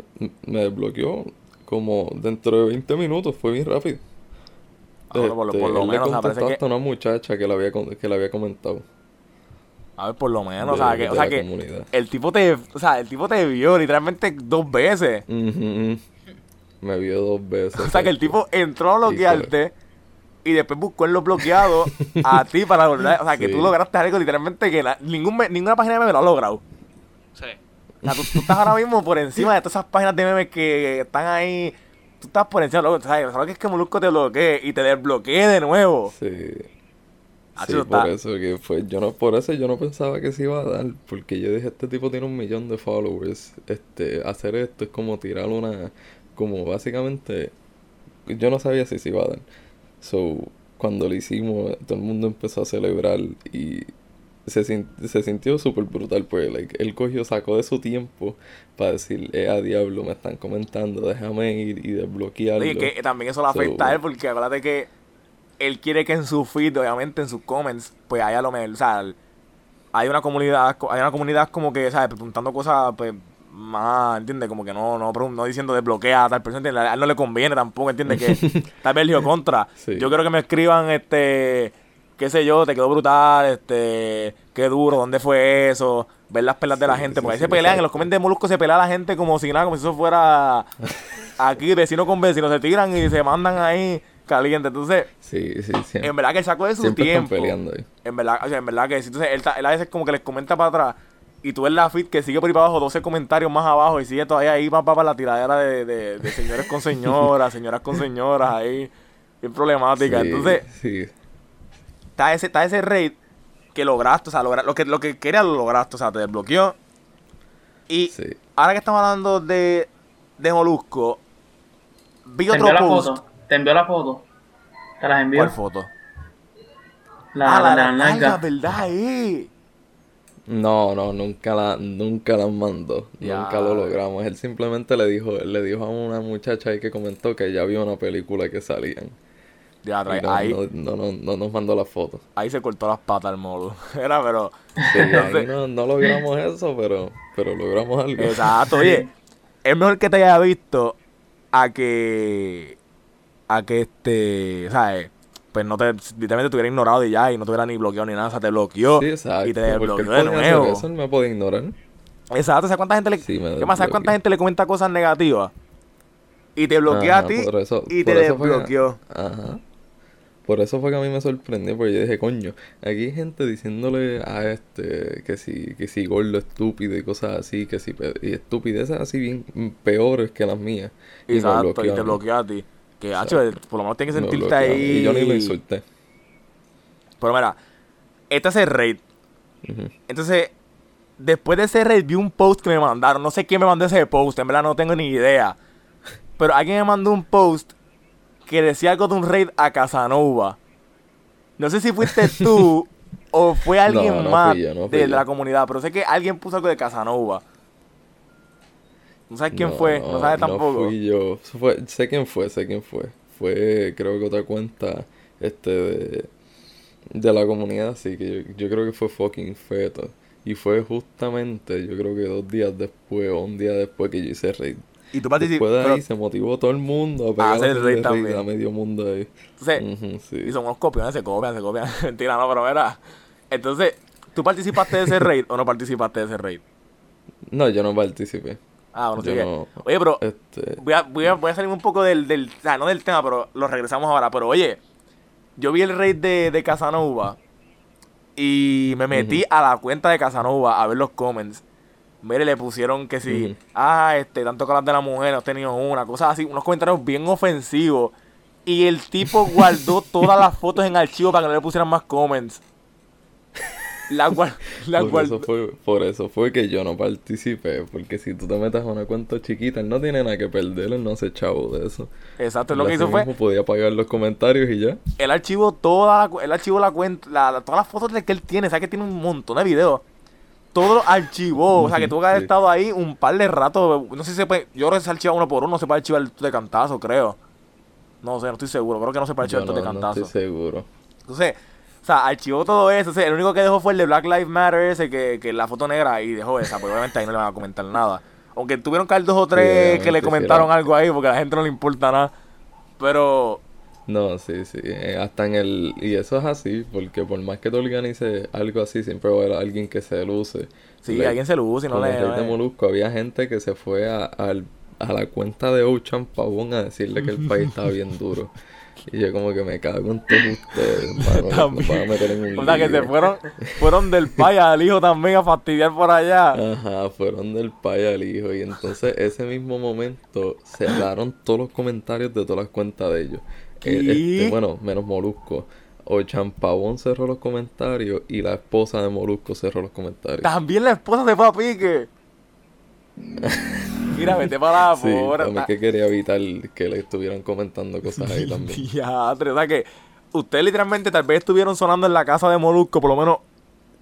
S4: me desbloqueó como dentro de 20 minutos, fue bien rápido.
S1: Ah, bueno, por lo-
S4: Este,
S1: por lo
S4: él
S1: menos, o
S4: le
S1: sea,
S4: contestó
S1: que-
S4: hasta una muchacha que le había, que le había comentado.
S1: A ver, por lo menos, o sea, que, o sea,
S4: la
S1: que
S4: comunidad.
S1: el tipo te, o sea, el tipo te vio literalmente dos veces.
S4: Me vio dos veces.
S1: O sea, que el tipo entró a bloquearte y después buscó en los bloqueados a <laughs> ti para volver. O sea, que
S4: Sí.
S1: tú lograste algo literalmente que na- ningún, me- ninguna página de memes lo ha logrado.
S2: Sí.
S1: O sea, tú, tú estás ahora mismo por encima de todas esas páginas de memes que están ahí. Tú estás por encima, loco. ¿Sabes? ¿Sabes que es que Molusco te bloquee y te desbloquee de nuevo?
S4: Sí.
S1: Ah,
S4: Sí, por
S1: está-
S4: eso que fue, yo no, por eso yo no pensaba que se iba a dar, porque yo dije, este tipo tiene un millón de followers, este, hacer esto es como tirar una, como básicamente, yo no sabía si se iba a dar. So, cuando lo hicimos, todo el mundo empezó a celebrar y se, se sintió súper brutal, pues, like, él cogió, sacó de su tiempo para decir, eh, a diablo, me están comentando, déjame ir y desbloquearlo.
S1: Oye, que también eso le
S4: So-
S1: afecta a él porque acuérdate que él quiere que en su feed, obviamente en sus comments, pues haya lo mejor, o sea, hay una comunidad, hay una comunidad como que, ¿sabes? Preguntando cosas, pues, más, ¿entiendes? Como que no, no, no diciendo desbloquea a tal persona, ¿entiendes? A él no le conviene tampoco, ¿entiendes? Que <laughs> tal vez dijo contra.
S4: Sí.
S1: Yo creo que me escriban, este, qué sé yo, te quedó brutal, este, qué duro, dónde fue eso, ver las pelas de la gente,
S4: sí,
S1: porque ahí
S4: sí,
S1: se pelean, en los comments de Molusco se pelea la gente como si nada, como si eso fuera <laughs> aquí vecino con vecino se tiran y se mandan ahí caliente. Entonces,
S4: Sí, sí, siempre.
S1: en verdad que el saco de su
S4: siempre están
S1: tiempo.
S4: peleando ahí.
S1: En verdad, o sea, en verdad que. Entonces, él, él a veces como que les comenta para atrás. Y tú ves la feed que sigue por ahí para abajo, 12 comentarios más abajo. Y sigue todavía ahí, va para la tiradera de, de, de señores con señoras, <laughs> señoras con señoras ahí. Bien problemática. Entonces,
S4: sí.
S1: Está ese, está ese raid que lograste, o sea, logra- lo que lo que quería lo lograste, o sea, te desbloqueó. Y
S4: Sí.
S1: ahora que estamos hablando de, de Molusco, vi
S3: Te
S1: otro
S3: la
S1: post.
S3: foto. Te envió la foto. Te las envió.
S1: ¿Cuál foto?
S3: La,
S1: ah, la,
S3: la, la
S1: ¿verdad? Eh.
S4: No, no, nunca la, nunca las mandó.
S1: Ya.
S4: Nunca lo logramos. Él simplemente le dijo, él le dijo a una muchacha ahí que comentó que ya vio una película que salían.
S1: Ya, trae-
S4: no,
S1: ahí,
S4: no, no, no, no nos mandó la foto.
S1: ahí se cortó las patas el molo. <laughs> Era, pero.
S4: Sí,
S1: Entonces-
S4: no, no logramos eso, pero, pero logramos algo.
S1: Exacto, oye. <laughs> Es mejor que te haya visto a que. A que este. ¿Sabes? Pues no te. Literalmente te hubiera ignorado y ya. Y no te hubiera ni bloqueado ni nada. O sea, te bloqueó.
S4: Sí, exacto.
S1: y te desbloqueó de nuevo.
S4: eso, él me puede ignorar.
S1: Exacto, ¿sabes cuánta gente le.
S4: Sí, me
S1: ¿Qué más? ¿Sabes cuánta gente le comenta cosas negativas? Y te bloquea a ti
S4: eso-
S1: y te
S4: fue
S1: desbloqueó.
S4: Ajá. Por eso fue que a mí me sorprendió, porque yo dije, coño, aquí hay gente diciéndole a este que si, que si gordo estúpido y cosas así, que si y estupideces así bien peores que las mías.
S1: Exacto, y te bloquea a ti. Que, hacho, por lo menos tienes que sentirte ahí.
S4: Y yo ni lo insulté.
S1: Pero mira, este es el raid. Entonces, después de ese raid vi un post que me mandaron. No sé quién me mandó ese post, en verdad no tengo ni idea. Pero alguien me mandó un post que decía algo de un raid a Casanova. No sé si fuiste tú <laughs> o fue alguien
S4: No, no
S1: más
S4: yo, no
S1: de la comunidad. Pero sé que alguien puso algo de Casanova. No sabes quién fue, no, sabes tampoco.
S4: No fui yo. Fue- sé quién fue, sé quién fue. Fue, creo que otra cuenta este de, de la comunidad, así que yo, yo creo que fue fucking feto. Y fue justamente, yo creo que dos días después o un día después que yo hice raid.
S1: Y tú
S4: Después de
S1: participas.
S4: ahí se motivó todo el mundo a
S1: hacer raid
S4: raid
S1: también.
S4: a medio mundo ahí.
S1: Entonces,
S4: sí.
S1: Y son unos copiones, se copian, se copian. <laughs> Mentira, no, pero mira. Entonces, ¿tú participaste de ese raid o no participaste de ese raid?
S4: No, yo no participé.
S1: Ah, bueno, sí
S4: no.
S1: Oye, pero
S4: Este,
S1: voy a, voy, a, voy a salir un poco del, del. O sea, no del tema, pero lo regresamos ahora. Pero oye, yo vi el raid de, de Casanova y me metí a la cuenta de Casanova a ver los comments. Mire, le pusieron que si,
S4: Ujú.
S1: ah, este, tanto que las de la mujer, no has tenido una, cosas así, unos comentarios bien ofensivos. Y el tipo <laughs> guardó todas las fotos en archivo para que no le pusieran más comments. La, guar- la
S4: por, eso fue, por eso fue que yo no participé. Porque si tú te metes a una cuenta chiquita, él no tiene nada que perder, él no hace chavo de eso.
S1: Exacto,
S4: Él
S1: lo que hizo fue,
S4: podía pagar los comentarios y ya.
S1: él archivó toda la, él archivó la cuenta, la- todas las fotos de que él tiene, sabes que tiene un montón de videos. Todo lo archivó, o sea que tuvo que haber
S4: Sí.
S1: estado ahí un par de rato, no sé si se puede, yo creo que se archiva uno por uno, no se puede archivar de cantazo, creo. No sé, no estoy seguro, creo que no se puede archivar
S4: no,
S1: de
S4: no
S1: cantazo.
S4: estoy seguro.
S1: Entonces, o sea, archivó todo eso. o sea, el único que dejó fue el de Black Lives Matter, ese que, que la foto negra y dejó esa, porque obviamente ahí no le van a comentar nada. Aunque tuvieron que haber dos o tres que le comentaron algo ahí, porque a la gente no le importa nada. Pero,
S4: No, sí, sí. eh, Hasta en el... Y eso es así, porque por más que tú organices algo así, siempre va a haber alguien que se luce.
S1: sí, alguien se y no le.
S4: el rey de Molusco había gente que se fue a, al- a la cuenta de Ochan Pavón a decirle que el país <laughs> estaba bien duro. Y yo como que me cago en todos ustedes, <laughs> hermano. Nos van a meter en un
S1: O sea, que se fueron, fueron del paya al hijo también a fastidiar por allá.
S4: Ajá, fueron del pay al hijo. Y entonces ese mismo momento cerraron todos los comentarios de todas las cuentas de ellos. Este, bueno, menos Molusco. O Champabón cerró los comentarios y la esposa de Molusco cerró los comentarios.
S1: También la esposa se fue a pique. <laughs> Mira, vete para la
S4: Sí,
S1: porra.
S4: mí que quería evitar que le estuvieran comentando cosas ahí <laughs> también.
S1: Diatre, o sea que ustedes literalmente tal vez estuvieron sonando en la casa de Molusco por lo menos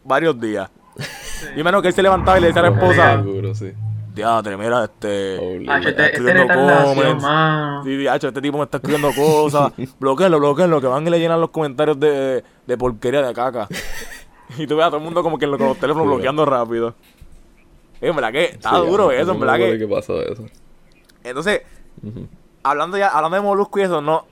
S1: varios días. <laughs> Y menos que él se levantaba y le decía a la esposa,
S4: Seguro, sí.
S1: Diatre, mira, este... Está
S3: este, este
S1: escribiendo
S3: retardación,
S1: comments. Sí, este tipo me está escribiendo cosas. <laughs> bloqueenlo, bloqueenlo, que van y le llenan los comentarios de, de porquería de caca. <laughs> y tú ves a todo el mundo como que con los teléfonos bloqueando rápido. Eh, en verdad que está
S4: Sí,
S1: duro eso, en verdad que...
S4: que pasó eso.
S1: Entonces, hablando ya, hablando de Molusco y eso, no.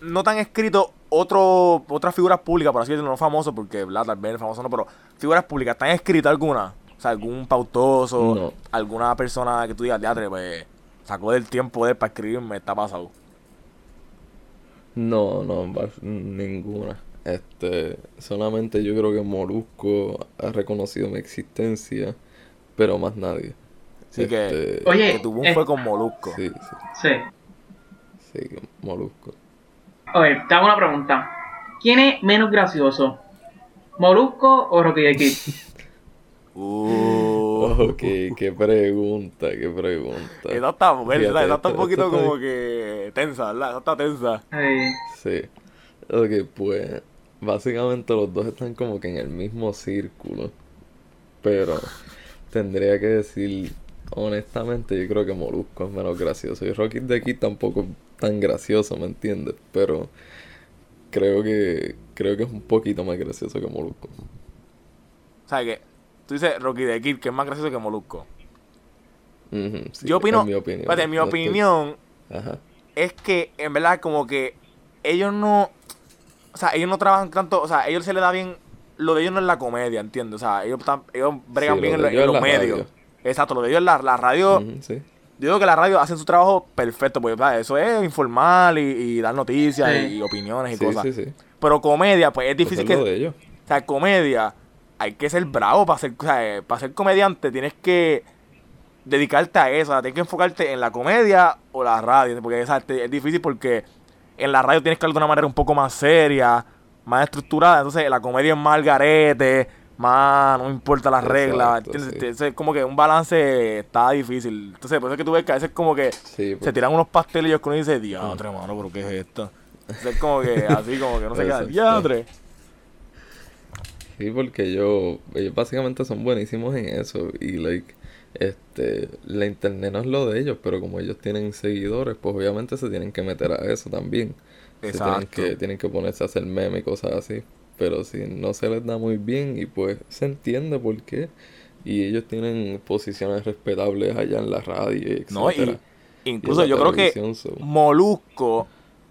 S1: No tan escrito otro, otras figuras públicas, por así decirlo, no famosos, porque bla, tal vez famoso no, pero figuras públicas, ¿están escritas alguna? O sea, algún pautoso,
S4: No.
S1: alguna persona que tú digas, teatro, pues. sacó del tiempo de él para escribirme, está pasado.
S4: No, no, ninguna. Este, solamente yo creo que Molusco ha reconocido mi existencia, pero más nadie.
S1: Así que,
S4: Este,
S3: Oye,
S1: que tu boom
S3: eh,
S1: fue con Molusco.
S4: Sí, sí,
S3: Sí.
S4: sí, Molusco.
S3: Oye, te hago una pregunta. ¿Quién es menos gracioso? ¿Molusco o Rocky Kid? <laughs>
S1: Uh.
S4: Ok, qué pregunta, qué pregunta.
S1: Esa está,
S4: Fíjate,
S1: esa está un poquito como que tensa, ¿verdad? Esa está tensa.
S4: Sí. Ok, pues básicamente los dos están como que en el mismo círculo. Pero tendría que decir, honestamente, yo creo que Molusco es menos gracioso. Y Rocky de aquí tampoco es tan gracioso, ¿me entiendes? Pero creo que creo que es un poquito más gracioso que Molusco.
S1: O sea que tú dices Rocky the Kid, que es más gracioso que Molusco.
S4: Sí,
S1: Yo opino,
S4: en mi opinión.
S1: espérate, mi
S4: No estoy-
S1: opinión
S4: Ajá.
S1: es que en verdad como que ellos no, o sea, ellos no trabajan tanto, o sea, a ellos se les da bien, lo de ellos no es la comedia, ¿entiendes? O sea, ellos, están- ellos bregan
S4: Sí,
S1: bien
S4: lo
S1: en,
S4: de
S1: en
S4: es
S1: los medios.
S4: radio.
S1: Exacto, lo de ellos es la, la radio,
S4: sí.
S1: yo digo que la radio hacen su trabajo perfecto, porque ¿verdad? eso es informar y, y dar noticias
S3: Sí.
S1: y, y opiniones y
S4: Sí,
S1: cosas.
S4: sí, sí.
S1: Pero comedia, pues es
S4: Pues
S1: difícil
S4: es
S1: que...
S4: lo de ellos.
S1: O sea, comedia, hay que ser bravo para ser, o sea, eh, para ser comediante, tienes que dedicarte a eso, o sea, tienes que enfocarte en la comedia o la radio, porque o sea, es difícil porque en la radio tienes que hablar de una manera un poco más seria, más estructurada, entonces la comedia es más al garete, más no importa las reglas, ¿entiendes?
S4: sí.
S1: Entonces, como que un balance está difícil. Entonces, por eso es que tú ves que a veces como que
S4: Sí,
S1: se
S4: pues,
S1: tiran unos pastelillos que uno dice, diatre, mano, pero ¿qué es esto? Entonces, es como que <laughs> así, como que no se queda,
S4: Exacto. Sí, porque ellos, ellos básicamente son buenísimos en eso y like este la internet no es lo de ellos, pero como ellos tienen seguidores, pues obviamente se tienen que meter a eso también. Se tienen
S1: Exacto.
S4: que tienen que ponerse a hacer memes y cosas así, pero si no se les da muy bien y pues se entiende por qué y ellos tienen posiciones respetables allá en la radio, y
S1: No, y incluso
S4: Y
S1: yo creo que
S4: so-
S1: Molusco,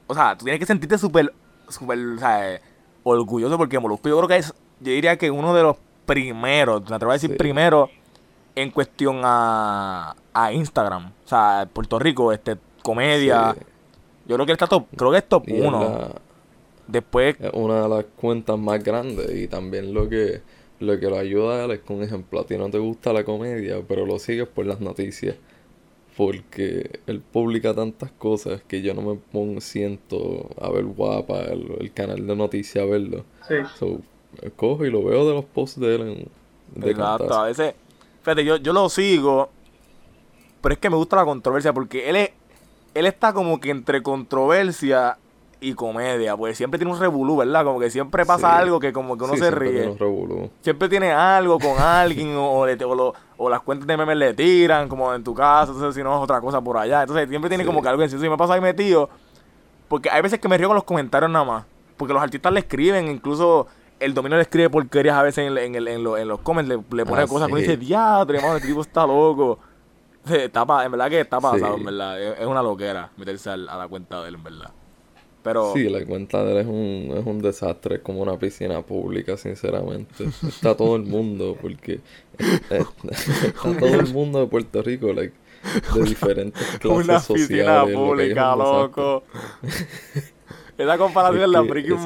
S1: o sea, tú tienes que sentirte súper, súper, o sea, orgulloso porque Molusco yo creo que es, yo diría que uno de los primeros, me atrevo a decir
S4: Sí.
S1: primero, en cuestión a, a Instagram. O sea, Puerto Rico, este, comedia.
S4: Sí.
S1: Yo creo que él está top, creo que es top
S4: Y es
S1: uno.
S4: la-
S1: Después,
S4: es una de las cuentas más grandes y también lo que lo que lo ayuda a él es que un ejemplo a ti no te gusta la comedia pero lo sigues por las noticias porque él publica tantas cosas que yo no me pongo siento a ver guapa el, el canal de noticias a verlo
S3: sí.
S4: so cojo y lo veo de los posts de él en, de
S1: Exacto,
S4: cantazo.
S1: a veces, fíjate, yo, yo lo sigo, pero es que me gusta la controversia porque él es, él está como que entre controversia y comedia, pues siempre tiene un revolú, ¿verdad? Como que siempre pasa
S4: Sí.
S1: algo que como que uno
S4: Sí,
S1: se
S4: siempre
S1: ríe.
S4: tiene un revolú.
S1: Siempre tiene algo con alguien o, le- o lo- o las cuentas de memes le tiran, como en tu caso, entonces si no es otra cosa por allá. Entonces siempre tiene
S4: Sí.
S1: como que algo encima. Y me pasa ahí metido, porque hay veces que me río con los comentarios nada más. Porque los artistas le escriben, incluso el dominio le escribe porquerías a veces en, en, en, lo- en los comments, le, le pone
S4: Ah,
S1: cosas que
S4: sí.
S1: dice, diadre, mano, este tipo está loco. <laughs> Está pa- en verdad que está pasado,
S4: Sí.
S1: en verdad. Es, es una loquera meterse al- a la cuenta de él, en verdad. Pero...
S4: Sí, la cuenta de él es un, es un desastre, es como una piscina pública, sinceramente. Está todo el mundo, porque <laughs> eh, está todo el mundo de Puerto Rico, like, de <laughs> diferentes clases
S1: Una
S4: sociales.
S1: piscina
S4: que
S1: pública, loco. Esa comparación es la
S4: que
S1: freaking
S4: esa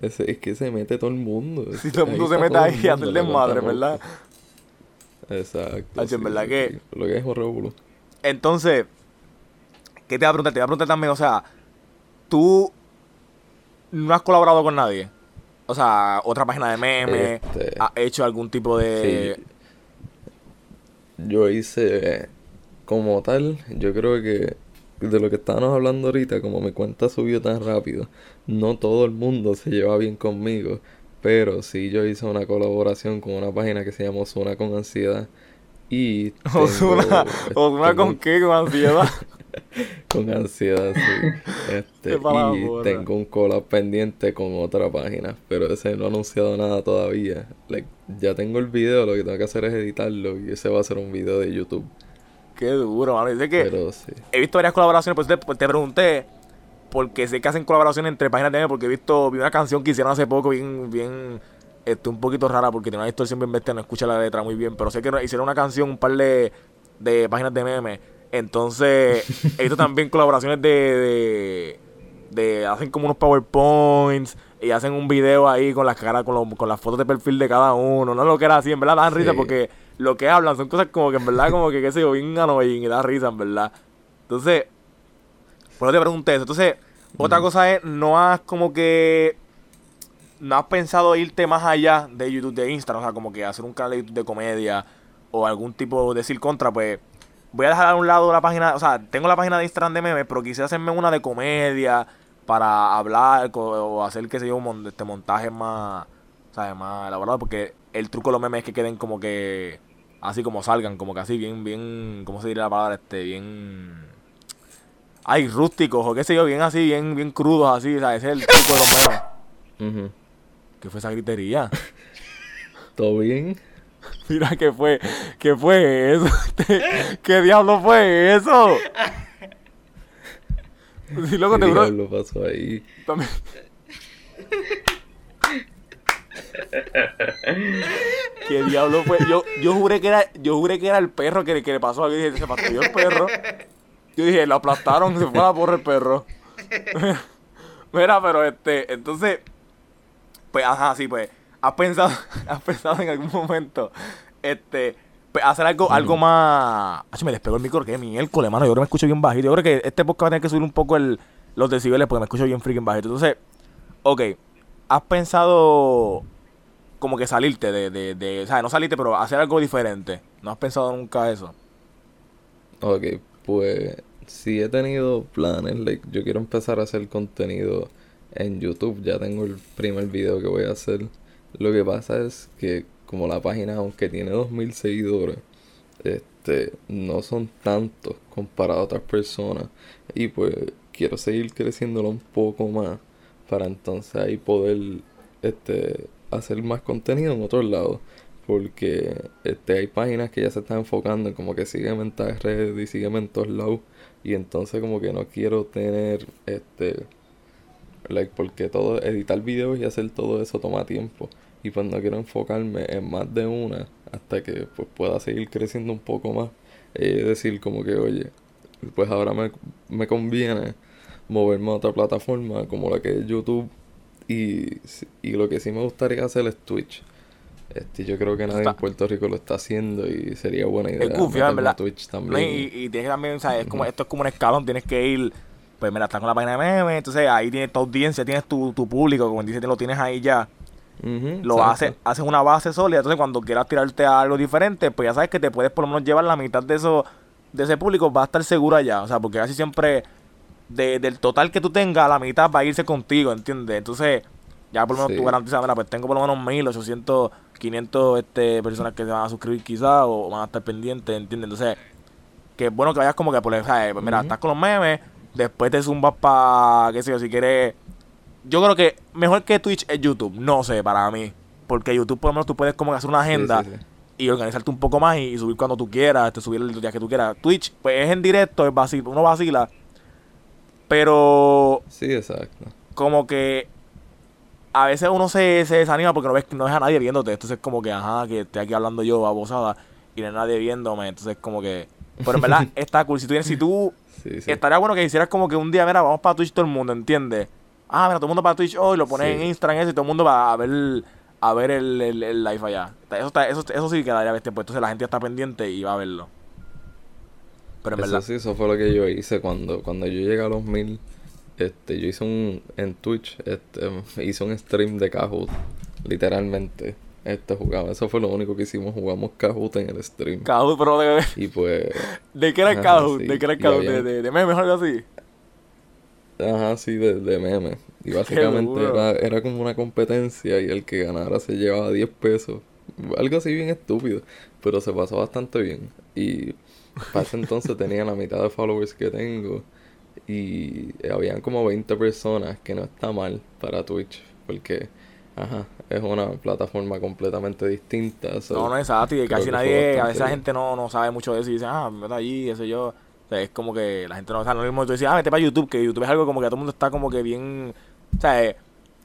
S4: es es que se mete todo el mundo. <laughs>
S1: Si todo el mundo se mete ahí
S4: el
S1: a
S4: mundo,
S1: hacer
S4: la
S1: desmadre, ¿verdad?
S4: Exacto.
S1: En
S4: sí,
S1: verdad
S4: sí,
S1: que-.
S4: Lo que es revolú.
S1: Entonces, ¿qué te iba a preguntar? Te iba a preguntar también, o sea, tú no has colaborado con nadie. O sea, otra página de memes,
S4: Este-
S1: has hecho algún tipo de...
S4: Sí. Yo hice como tal, yo creo que de lo que estábamos hablando ahorita, como mi cuenta subió tan rápido, no todo el mundo se lleva bien conmigo, pero sí yo hice una colaboración con una página que se llama Osuna con ansiedad y <laughs> tengo-
S1: Osuna, Osuna
S4: tengo
S1: con qué, con ansiedad. <laughs>
S4: con ansiedad, sí. <laughs> Este, y tengo un collab pendiente con otra página, pero ese no ha anunciado nada todavía. Like, ya tengo el video, lo que tengo que hacer es editarlo y ese va a ser un video de YouTube.
S1: Qué duro, mano. Dice que
S4: Pero sí.
S1: he visto varias colaboraciones, pues te, te pregunté, porque sé que hacen colaboraciones entre páginas de memes, porque he visto, vi una canción que hicieron hace poco, bien, bien, este, un poquito rara, porque tiene una distorsión bien bestia, no escucha la letra muy bien, pero sé que hicieron una canción, un par de, de páginas de memes. Entonces, he visto también colaboraciones de, de, de- Hacen como unos PowerPoints y hacen un video ahí con las caras, con, los- con las fotos de perfil de cada uno. No lo que era así, en verdad dan risa porque lo que hablan son cosas como que en verdad, como que qué sé yo, bien annoying y da risa, en verdad. Entonces, por eso te pregunté eso. Entonces, otra cosa es, no has como que. No has pensado irte más allá de YouTube, de Instagram, o sea, como que hacer un canal de YouTube de comedia o algún tipo de decir contra, pues. Voy a dejar a un lado la página, o sea, tengo la página de Instagram de memes, pero quisiera hacerme una de comedia para hablar o hacer, qué sé yo, este montaje más, ¿sabes? Más elaborado, porque el truco de los memes es que queden como que, así como salgan, como que así, bien, bien, ¿cómo se diría la palabra? Este, bien ay, rústicos o qué sé yo, bien así, bien, bien crudos así, o sea, ese es el truco de los memes.
S4: Ujú.
S1: ¿Qué fue esa gritería? <laughs>
S4: ¿Todo bien? <laughs>
S1: Mira, ¿qué fue? ¿Qué fue eso? <laughs> ¿Qué diablo fue eso? Si loco
S4: ¿Qué
S1: te bro.
S4: diablo pasó ahí?
S1: también- ¿Qué diablo fue? Yo, yo juré que era, yo juré que era el perro que, que le pasó a dije, se fastidió el perro. Yo dije, lo aplastaron, se fue a la porra el perro. <laughs> Mira, pero este, entonces, pues, ajá, sí, pues, has pensado, <laughs> has pensado en algún momento, este, pues, hacer algo, algo más. Ay, me despegó el micro, que miércoles, mano. Yo creo que me escucho bien bajito. Yo creo que este podcast va a tener que subir un poco el, los decibeles porque me escucho bien freaking bajito. Entonces, ok, has pensado como que salirte de, de, de, o sea, no salirte, pero hacer algo diferente. ¿No has pensado nunca eso?
S4: Ok, pues sí he tenido planes, like, yo quiero empezar a hacer contenido en YouTube, ya tengo el primer video que voy a hacer. Lo que pasa es que como la página, aunque tiene 2000 seguidores, este, no son tantos comparado a otras personas y pues quiero seguir creciéndolo un poco más para entonces ahí poder este hacer más contenido en otros lados porque este hay páginas que ya se están enfocando en como que sígueme en tal red y sígueme en todos lados y entonces como que no quiero tener este like porque todo editar videos y hacer todo eso toma tiempo y pues no quiero enfocarme en más de una hasta que pues pueda seguir creciendo un poco más. Es decir como que oye pues ahora me, me conviene moverme a otra plataforma como la que es YouTube y, y lo que sí me gustaría hacer es Twitch este, yo creo que nadie
S1: Está-
S4: en Puerto Rico lo está haciendo y sería buena idea
S1: Es goofy, ¿verdad?
S4: Twitch
S1: No,
S4: también.
S1: y, y tienes que también, o sea, es como, esto es como un escalón, tienes que ir, pues mira, estás con la página de memes, entonces ahí tienes tu audiencia, tienes tu, tu público, como dice, lo tienes ahí ya. Lo haces, haces una base sólida, entonces cuando quieras tirarte a algo diferente, pues ya sabes que te puedes por lo menos llevar la mitad de eso, de ese público, va a estar seguro allá, o sea, porque casi siempre de- del total que tú tengas, la mitad va a irse contigo, ¿entiendes? Entonces, ya por lo menos
S4: Sí.
S1: tú garantizas, mira, pues tengo por lo menos 1800, 500 este, personas que se van a suscribir quizás o van a estar pendientes, ¿entiendes? Entonces, que es bueno que vayas como que por, o sea, pues mira, estás con los memes, después te zumbas para, qué sé yo, si quieres yo creo que mejor que Twitch es YouTube. No sé, para mí. Porque YouTube, por lo menos, tú puedes como que hacer una agenda
S4: sí, sí.
S1: y organizarte un poco más y, y subir cuando tú quieras, este, subir el día que tú quieras. Twitch, pues es en directo, es vacil, uno vacila. Pero
S4: Sí, exacto.
S1: como que a veces uno se, se desanima porque no ves no ves a nadie viéndote. Entonces como que, ajá, que estoy aquí hablando yo babosada y no hay nadie viéndome. Entonces como que... Pero en verdad <laughs> está cool. Si tú, si tú
S4: Sí, sí.
S1: Estaría bueno que hicieras como que un día, mira, vamos para Twitch todo el mundo, ¿entiendes? Ah, mira, todo el mundo para Twitch hoy, lo pones
S4: Sí.
S1: en Instagram eso y todo el mundo va a ver a ver el, el, el live allá. Eso, está, eso, eso sí quedaría bestia, pues entonces la gente ya está pendiente y va a verlo. Pero en
S4: Eso
S1: verdad,
S4: sí, eso fue lo que yo hice cuando, cuando yo llegué a los mil. Este, yo hice un, en Twitch, este, <laughs> hice un stream de Kahoot, literalmente. Este, jugaba, eso fue lo único que hicimos, jugamos Kahoot en el stream.
S1: Kahoot, pero de,
S4: Y pues, <laughs>
S1: ¿de qué era el Kahoot?
S4: sí.
S1: ¿De qué era el Kahoot?
S4: había-
S1: ¿De, de, de memes o algo así?
S4: ajá, sí, de, de meme. Y <laughs> básicamente era, era como una competencia y el que ganara se llevaba 10 pesos. Algo así bien estúpido, pero se pasó bastante bien. Y para ese entonces tenía la mitad de followers que tengo. Y habían como 20 personas, que no está mal para Twitch, porque ajá, es una plataforma completamente distinta. so,
S1: No, no exacto, y casi nadie, a veces la gente no, no sabe mucho de eso y dice, ah, meto allí, qué sé yo. O sea, es como que la gente no sabe, lo mismo tú dices, ah, vete para YouTube, que YouTube es algo como que todo el mundo está como que bien, o sea, eh,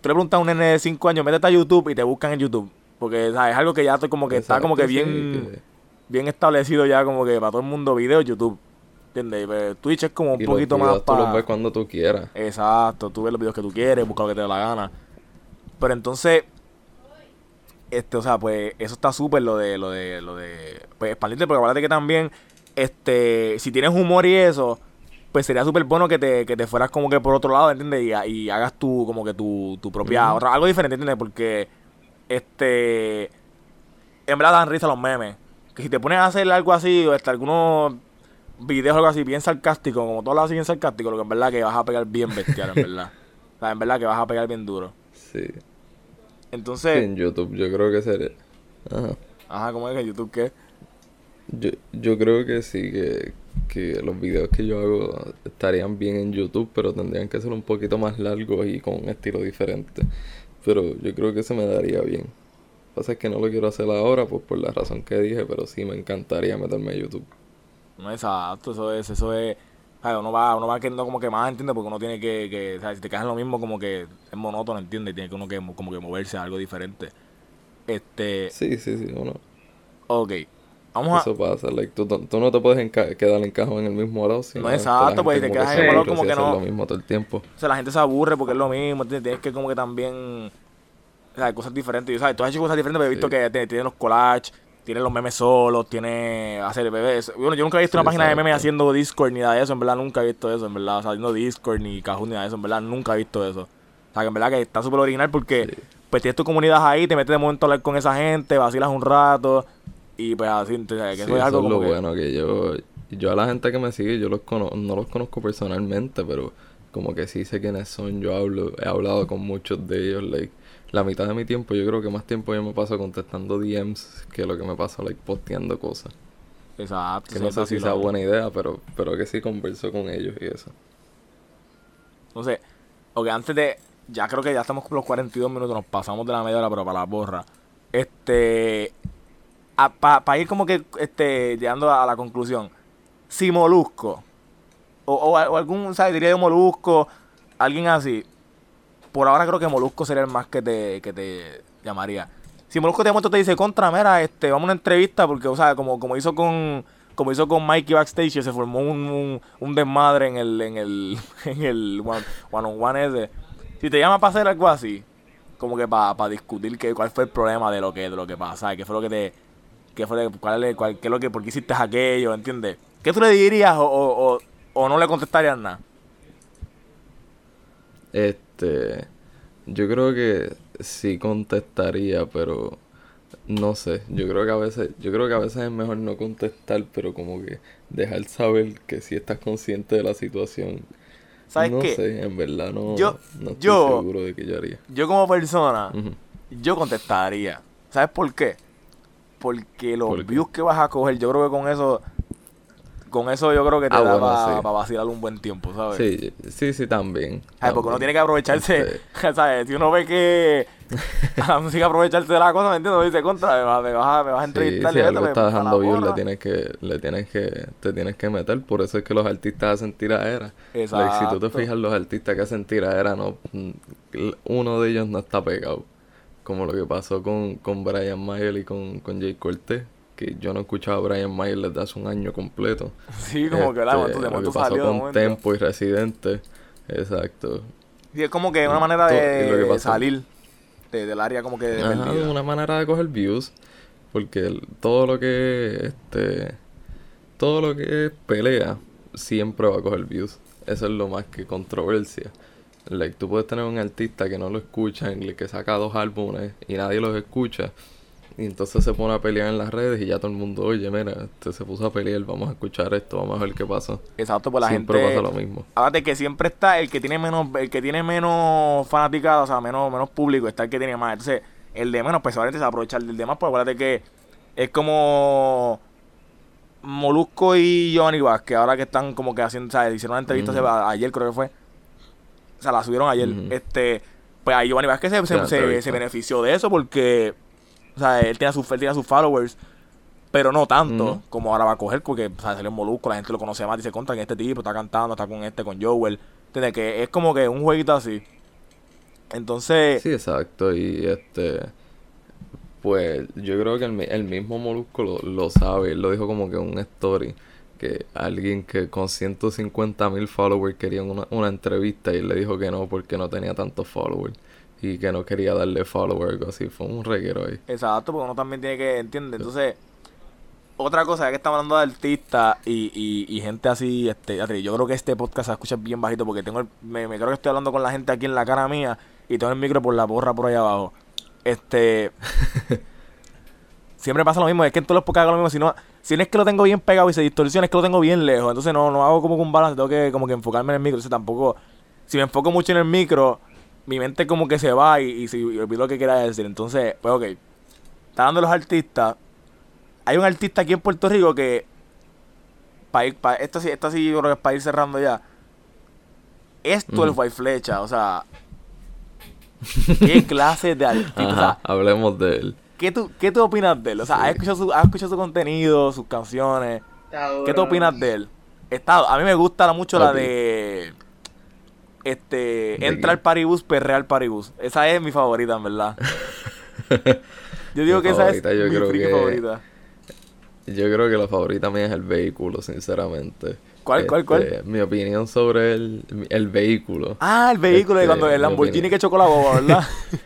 S1: tú le preguntas a un nene de 5 años, métete a YouTube y te buscan en YouTube. Porque. Es algo que ya estoy como que está como que
S4: sí,
S1: bien...
S4: que-
S1: bien establecido ya como que para todo el mundo video YouTube. ¿Entiendes? Pues, Twitch es como un
S4: Y
S1: poquito
S4: los
S1: más
S4: videos tú los
S1: para...
S4: ves cuando tú quieras.
S1: Exacto, tú ves los videos que tú quieres, busca lo que te dé la gana. Pero entonces, este, o sea, pues eso está súper lo de, lo de, lo de, pues expandirte, porque acuérdate que también, este, si tienes humor y eso, pues sería súper bueno que te, que te fueras como que por otro lado, ¿entiendes? Y, y hagas tu, como que tu, tu propia, otra, algo diferente, ¿entiendes? Porque, este, en verdad dan risa los memes. Que si te pones a hacer algo así, o hasta algunos videos o algo así bien sarcástico, como todo lo así bien sarcástico, lo que en verdad que vas a pegar bien bestial, en verdad. O sea, en verdad que vas a pegar bien duro.
S4: Sí. Sí,
S1: Entonces,
S4: en YouTube yo creo que sería... Ajá.
S1: ajá, ¿cómo es que en YouTube qué?
S4: Yo, yo creo que sí, que, que los videos que yo hago estarían bien en YouTube, pero tendrían que ser un poquito más largos y con un estilo diferente. Pero yo creo que se me daría bien. Lo que pasa es que no lo quiero hacer ahora, pues por la razón que dije, pero sí me encantaría meterme a YouTube.
S1: No, exacto, eso es, eso es. uno va, uno va queriendo como que más, ¿entiendes? Porque uno tiene que, que sea, si te quedas en lo mismo, como que es monótono, ¿entiendes? Tiene que uno que como que moverse a algo diferente. Este,
S4: Sí, sí, sí, uno.
S1: ok. Vamos a.
S4: Eso pasa, like, tú, tú no te puedes quedar encajado en el mismo lado, sino
S1: No, exacto, pues, te quedas
S4: que
S3: en el valor
S1: como que no.
S4: lo mismo todo el tiempo.
S1: O sea, la gente se aburre porque es lo mismo, ¿entiendes? Tienes que como que también... O sea, cosas diferentes. Y, ¿sabes? Tú has hecho cosas diferentes, pero he visto
S4: Sí.
S1: que tienen los collages, tienen los memes solos, tiene hacer bebés. Bueno, yo nunca he visto
S4: Sí,
S1: una página de memes haciendo Discord ni nada de eso, en verdad nunca he visto eso, en verdad. O sea, haciendo Discord ni Kahoot ni nada de eso, en verdad nunca he visto eso. O sea, que en verdad que está súper original porque
S4: Sí.
S1: pues tienes tu comunidad ahí, te metes de momento a hablar con esa gente, vacilas un rato y pues así, entonces, que eso es algo
S4: eso es
S1: como
S4: lo
S1: que...
S4: bueno, que yo, yo a la gente que me sigue, yo los cono no los conozco personalmente, pero como que sí sé quiénes son, yo hablo, he hablado con muchos de ellos, like, la mitad de mi tiempo, yo creo que más tiempo yo me paso contestando DMs que lo que me paso, like, posteando cosas.
S1: Exacto.
S4: Que no sé si sea buena idea, pero, pero que sí converso con ellos y eso.
S1: Entonces, ok, antes de. Ya creo que ya estamos con los 42 minutos, nos pasamos de la media hora, pero para la borra. Este. Para ir como que este, llegando a la conclusión. Si Molusco, o, o, o algún, ¿sabes? Diría yo Molusco, alguien así. Por ahora creo que Molusco sería el más que te, que te llamaría. Si Molusco de momento te dice, contra, mira, este, vamos a una entrevista, porque, o sea, como, como hizo con. Como hizo con Mikey backstage, se formó un, un, un desmadre en el, en el, <laughs> en el one, one on one ese. Si te llama para hacer algo así, como que para discutir que, cuál fue el problema de lo que, de lo que pasa, qué fue lo que te, qué fue, cuál, cuál- qué es lo que, por qué hiciste aquello, ¿entiendes? ¿Qué tú le dirías o, o, o, no le contestarías nada?
S4: Este, yo creo que sí contestaría, pero no sé. Yo creo que a veces, yo creo que a veces es mejor no contestar, pero como que dejar saber que si estás consciente de la situación.
S1: ¿Sabes
S4: no
S1: qué?
S4: sé, en verdad no,
S1: Yo-
S4: no estoy
S1: yo-
S4: seguro de que yo haría.
S1: Yo como persona, yo contestaría. ¿Sabes por qué? Porque los
S4: ¿Por qué?
S1: views que vas a coger, yo creo que con eso, con eso yo creo que te
S4: Ah,
S1: da
S4: bueno,
S1: para
S4: sí.
S1: vacilar un buen tiempo, ¿sabes?
S4: Sí, sí, sí, también.
S1: ¿Sabes? Porque uno
S4: también.
S1: tiene que aprovecharse, <laughs> ¿sabes? Si uno ve que <laughs> tiene que aprovecharse de la cosa, ¿me entiendes? Uno dice, contra, me vas, me vas a, me vas a
S4: Sí,
S1: entrevistar.
S4: si
S1: y esto,
S4: algo está
S1: la
S4: dejando views, le tienes que, le tienes que, te tienes que meter. Por eso es que los artistas hacen tiraderas. Like, si tú
S1: Exacto.
S4: te fijas, los artistas que hacen tiraderas, no, mm, uno de ellos no está pegado. Como lo que pasó con, con Brian Mayer y con, con Jay Cortez. Que yo no escuchaba a Brian Mayer desde hace un año completo. <laughs>
S1: Sí, como que la
S4: Este,
S1: de momento
S4: pasó
S1: salió
S4: con
S1: momento.
S4: Tempo y Residente. Exacto.
S1: Sí, es como que una manera
S4: To-
S1: de
S4: y pasó-
S1: salir de- del área como que
S4: Ajá, una manera de coger views. Porque el- todo lo que este todo lo que es pelea siempre va a coger views. Eso es lo más que controversia. Like, tú puedes tener un artista que no lo escuchan, que saca dos álbumes y nadie los escucha. Y entonces se pone a pelear en las redes y ya todo el mundo, oye, mira, este se puso a pelear, vamos a escuchar esto, vamos a ver qué pasa.
S1: Exacto, pues la
S4: Siempre
S1: gente.
S4: pasa lo mismo.
S1: Hágate que siempre está el que tiene menos, el que tiene menos fanaticada, o sea, menos, menos público, está el que tiene más. Entonces, el de menos, pues obviamente se va a aprovechar del de más, pues acuérdate que es como Molusco y Giovanni Vázquez, ahora que están como que haciendo, o sea, hicieron una entrevista ayer, creo que fue. O sea, la subieron ayer. Este, pues ahí Giovanni Vázquez se, se, se- se benefició de eso porque, o sea, él tiene sus, él tiene sus followers. Pero no tanto como ahora va a coger, porque o sea, salió en Molusco, la gente lo conoce más, dice contra que este tipo está cantando, está con este, con Joel. ¿Entiendes? Que es como que un jueguito así. Entonces,
S4: Sí, exacto. Y este. Pues yo creo que el, el mismo Molusco lo, lo sabe. Él lo dijo como que en un story. Que alguien que con 150 mil followers quería una, una entrevista y él le dijo que no porque no tenía tantos followers. Y que no quería darle follow o algo así. Fue un reguero ahí.
S1: Exacto, porque uno también tiene que, ¿entiendes? Entonces, otra cosa, ya que estamos hablando de artistas y, y, y gente así, este, yo creo que este podcast se escucha bien bajito porque tengo el, me, me creo que estoy hablando con la gente aquí en la cara mía y tengo el micro por la borra por ahí abajo. Este, <laughs> siempre pasa lo mismo, es que en todos los podcasts hago lo mismo, si no, si no es que lo tengo bien pegado y se distorsiona, es que lo tengo bien lejos, entonces no, no hago como que un balance, tengo que como que enfocarme en el micro, entonces tampoco, si me enfoco mucho en el micro, mi mente como que se va y, y, se- y olvido lo que quería decir, entonces, pues ok, está dando los artistas, hay un artista aquí en Puerto Rico que, para ir, pa, esto sí, esto sí yo creo que es para ir cerrando ya, esto
S4: Ujú.
S1: White Flecha, o sea, qué <laughs> clase de artista, o sea,
S4: Ajá, hablemos de él.
S1: ¿Qué tú, ¿Qué tú opinas de él? O sea, ¿has escuchado, su, has escuchado su contenido, sus canciones? ¿Qué tú opinas de él? Está, a mí me gusta mucho la de... Este...
S4: ¿De
S1: Entra al paribus, perrea al paribus. Esa es mi favorita, en verdad. <laughs> Yo digo
S4: Mi
S1: que esa es mi
S4: creo
S1: friki
S4: que-
S1: favorita.
S4: Yo creo que la favorita mía es el vehículo, sinceramente.
S1: ¿Cuál, cuál, cuál?
S4: Este, Mi opinión sobre el, el vehículo.
S1: Ah, el vehículo de
S4: Este,
S1: cuando el
S4: mi
S1: Lamborghini
S4: opinión.
S1: que chocó la boba, ¿verdad?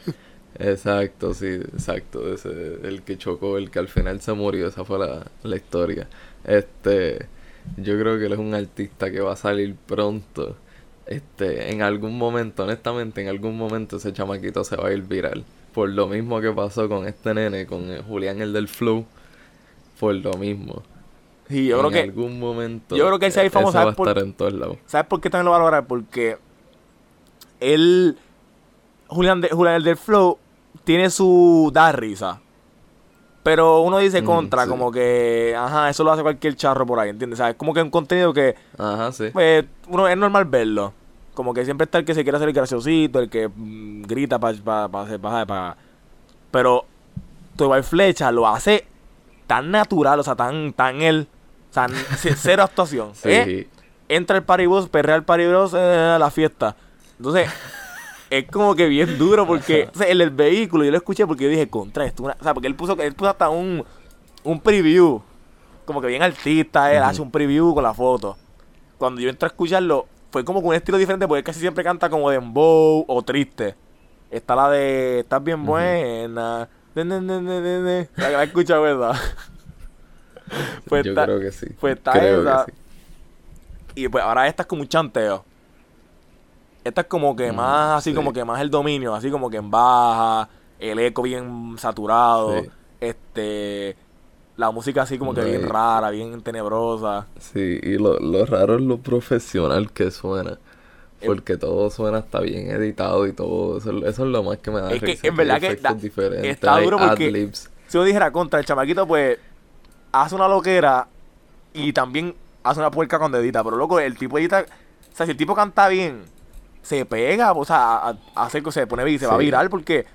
S1: <laughs>
S4: Exacto, sí, exacto. Ese, el que chocó, el que al final se murió, esa fue la, la historia. Este, yo creo que él es un artista que va a salir pronto. Este, en algún momento, honestamente, en algún momento ese chamaquito se va a ir viral. Por lo mismo que pasó con este nene, con Julián el del Flow. Por lo mismo.
S1: Sí, yo
S4: en
S1: creo que...
S4: algún momento.
S1: yo creo que él se va famoso,
S4: va a
S1: ¿sabes por-
S4: estar en todos lados.
S1: ¿Sabes por qué también lo va a lograr? Porque él, Julián, de, Julián el del Flow, tiene su da risa. Pero uno dice
S4: Mm,
S1: contra,
S4: sí.
S1: como que, ajá, eso lo hace cualquier charro por ahí, ¿entiendes? ¿Sabes? Como que un contenido que,
S4: Ajá, sí.
S1: pues, uno es normal verlo. Como que siempre está el que se quiere hacer el graciosito, el que mm, grita para pa, pa, hacer- pa- pa- Pero Toy Flecha lo hace tan natural, o sea, tan, tan él. O sea, <laughs> cero actuación.
S4: Sí.
S1: ¿eh? entra el paribus, perrea el paribus eh, a la fiesta. Entonces, es como que bien duro porque entonces, en el vehículo yo lo escuché porque yo dije, contra esto. una-". O sea, porque él puso, él puso hasta un, un preview. Como que bien artista, él hace un preview con la foto. Cuando yo entré a escucharlo, fue como con un estilo diferente porque él casi siempre canta como dembow o triste. Está la de Estás bien buena. Ne, ne, ne. La que la he escuchado, ¿verdad? <laughs> Pues
S4: yo
S1: está-
S4: creo que sí.
S1: pues está
S4: creo
S1: esa.
S4: que sí.
S1: Y pues ahora esta es como un chanteo. Esta es como que
S4: Mm,
S1: más, así
S4: sí.
S1: como que más el dominio, así como que en baja, el eco bien saturado,
S4: Sí.
S1: este, la música así como que
S4: No,
S1: bien rara, bien tenebrosa.
S4: Sí, y lo, lo raro es lo profesional que suena. Porque todo suena hasta bien editado y todo. Eso, eso es lo más que me da
S1: Es que,
S4: risa,
S1: en verdad que da- está duro porque-. Si uno dijera contra el chamaquito, pues hace una loquera y también hace una puerca cuando edita. Pero loco, el tipo edita. O sea, si el tipo canta bien, se pega, o sea, hace que se pone y se va a viral porque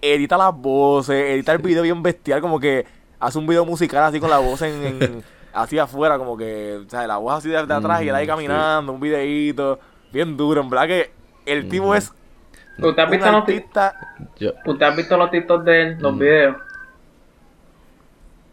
S1: edita las voces, edita el video bien bestial, como que hace un video musical así con la voz en, en- <laughs> así afuera, como que, o sea, la voz así de, de atrás y él ahí
S4: sí.
S1: caminando, un videíto, bien duro, en verdad que el tipo es
S3: ¿Tú te has visto los, ti-
S1: artista
S4: Yo,
S3: tú te has visto los TikToks de él, los
S4: Mm.
S3: videos?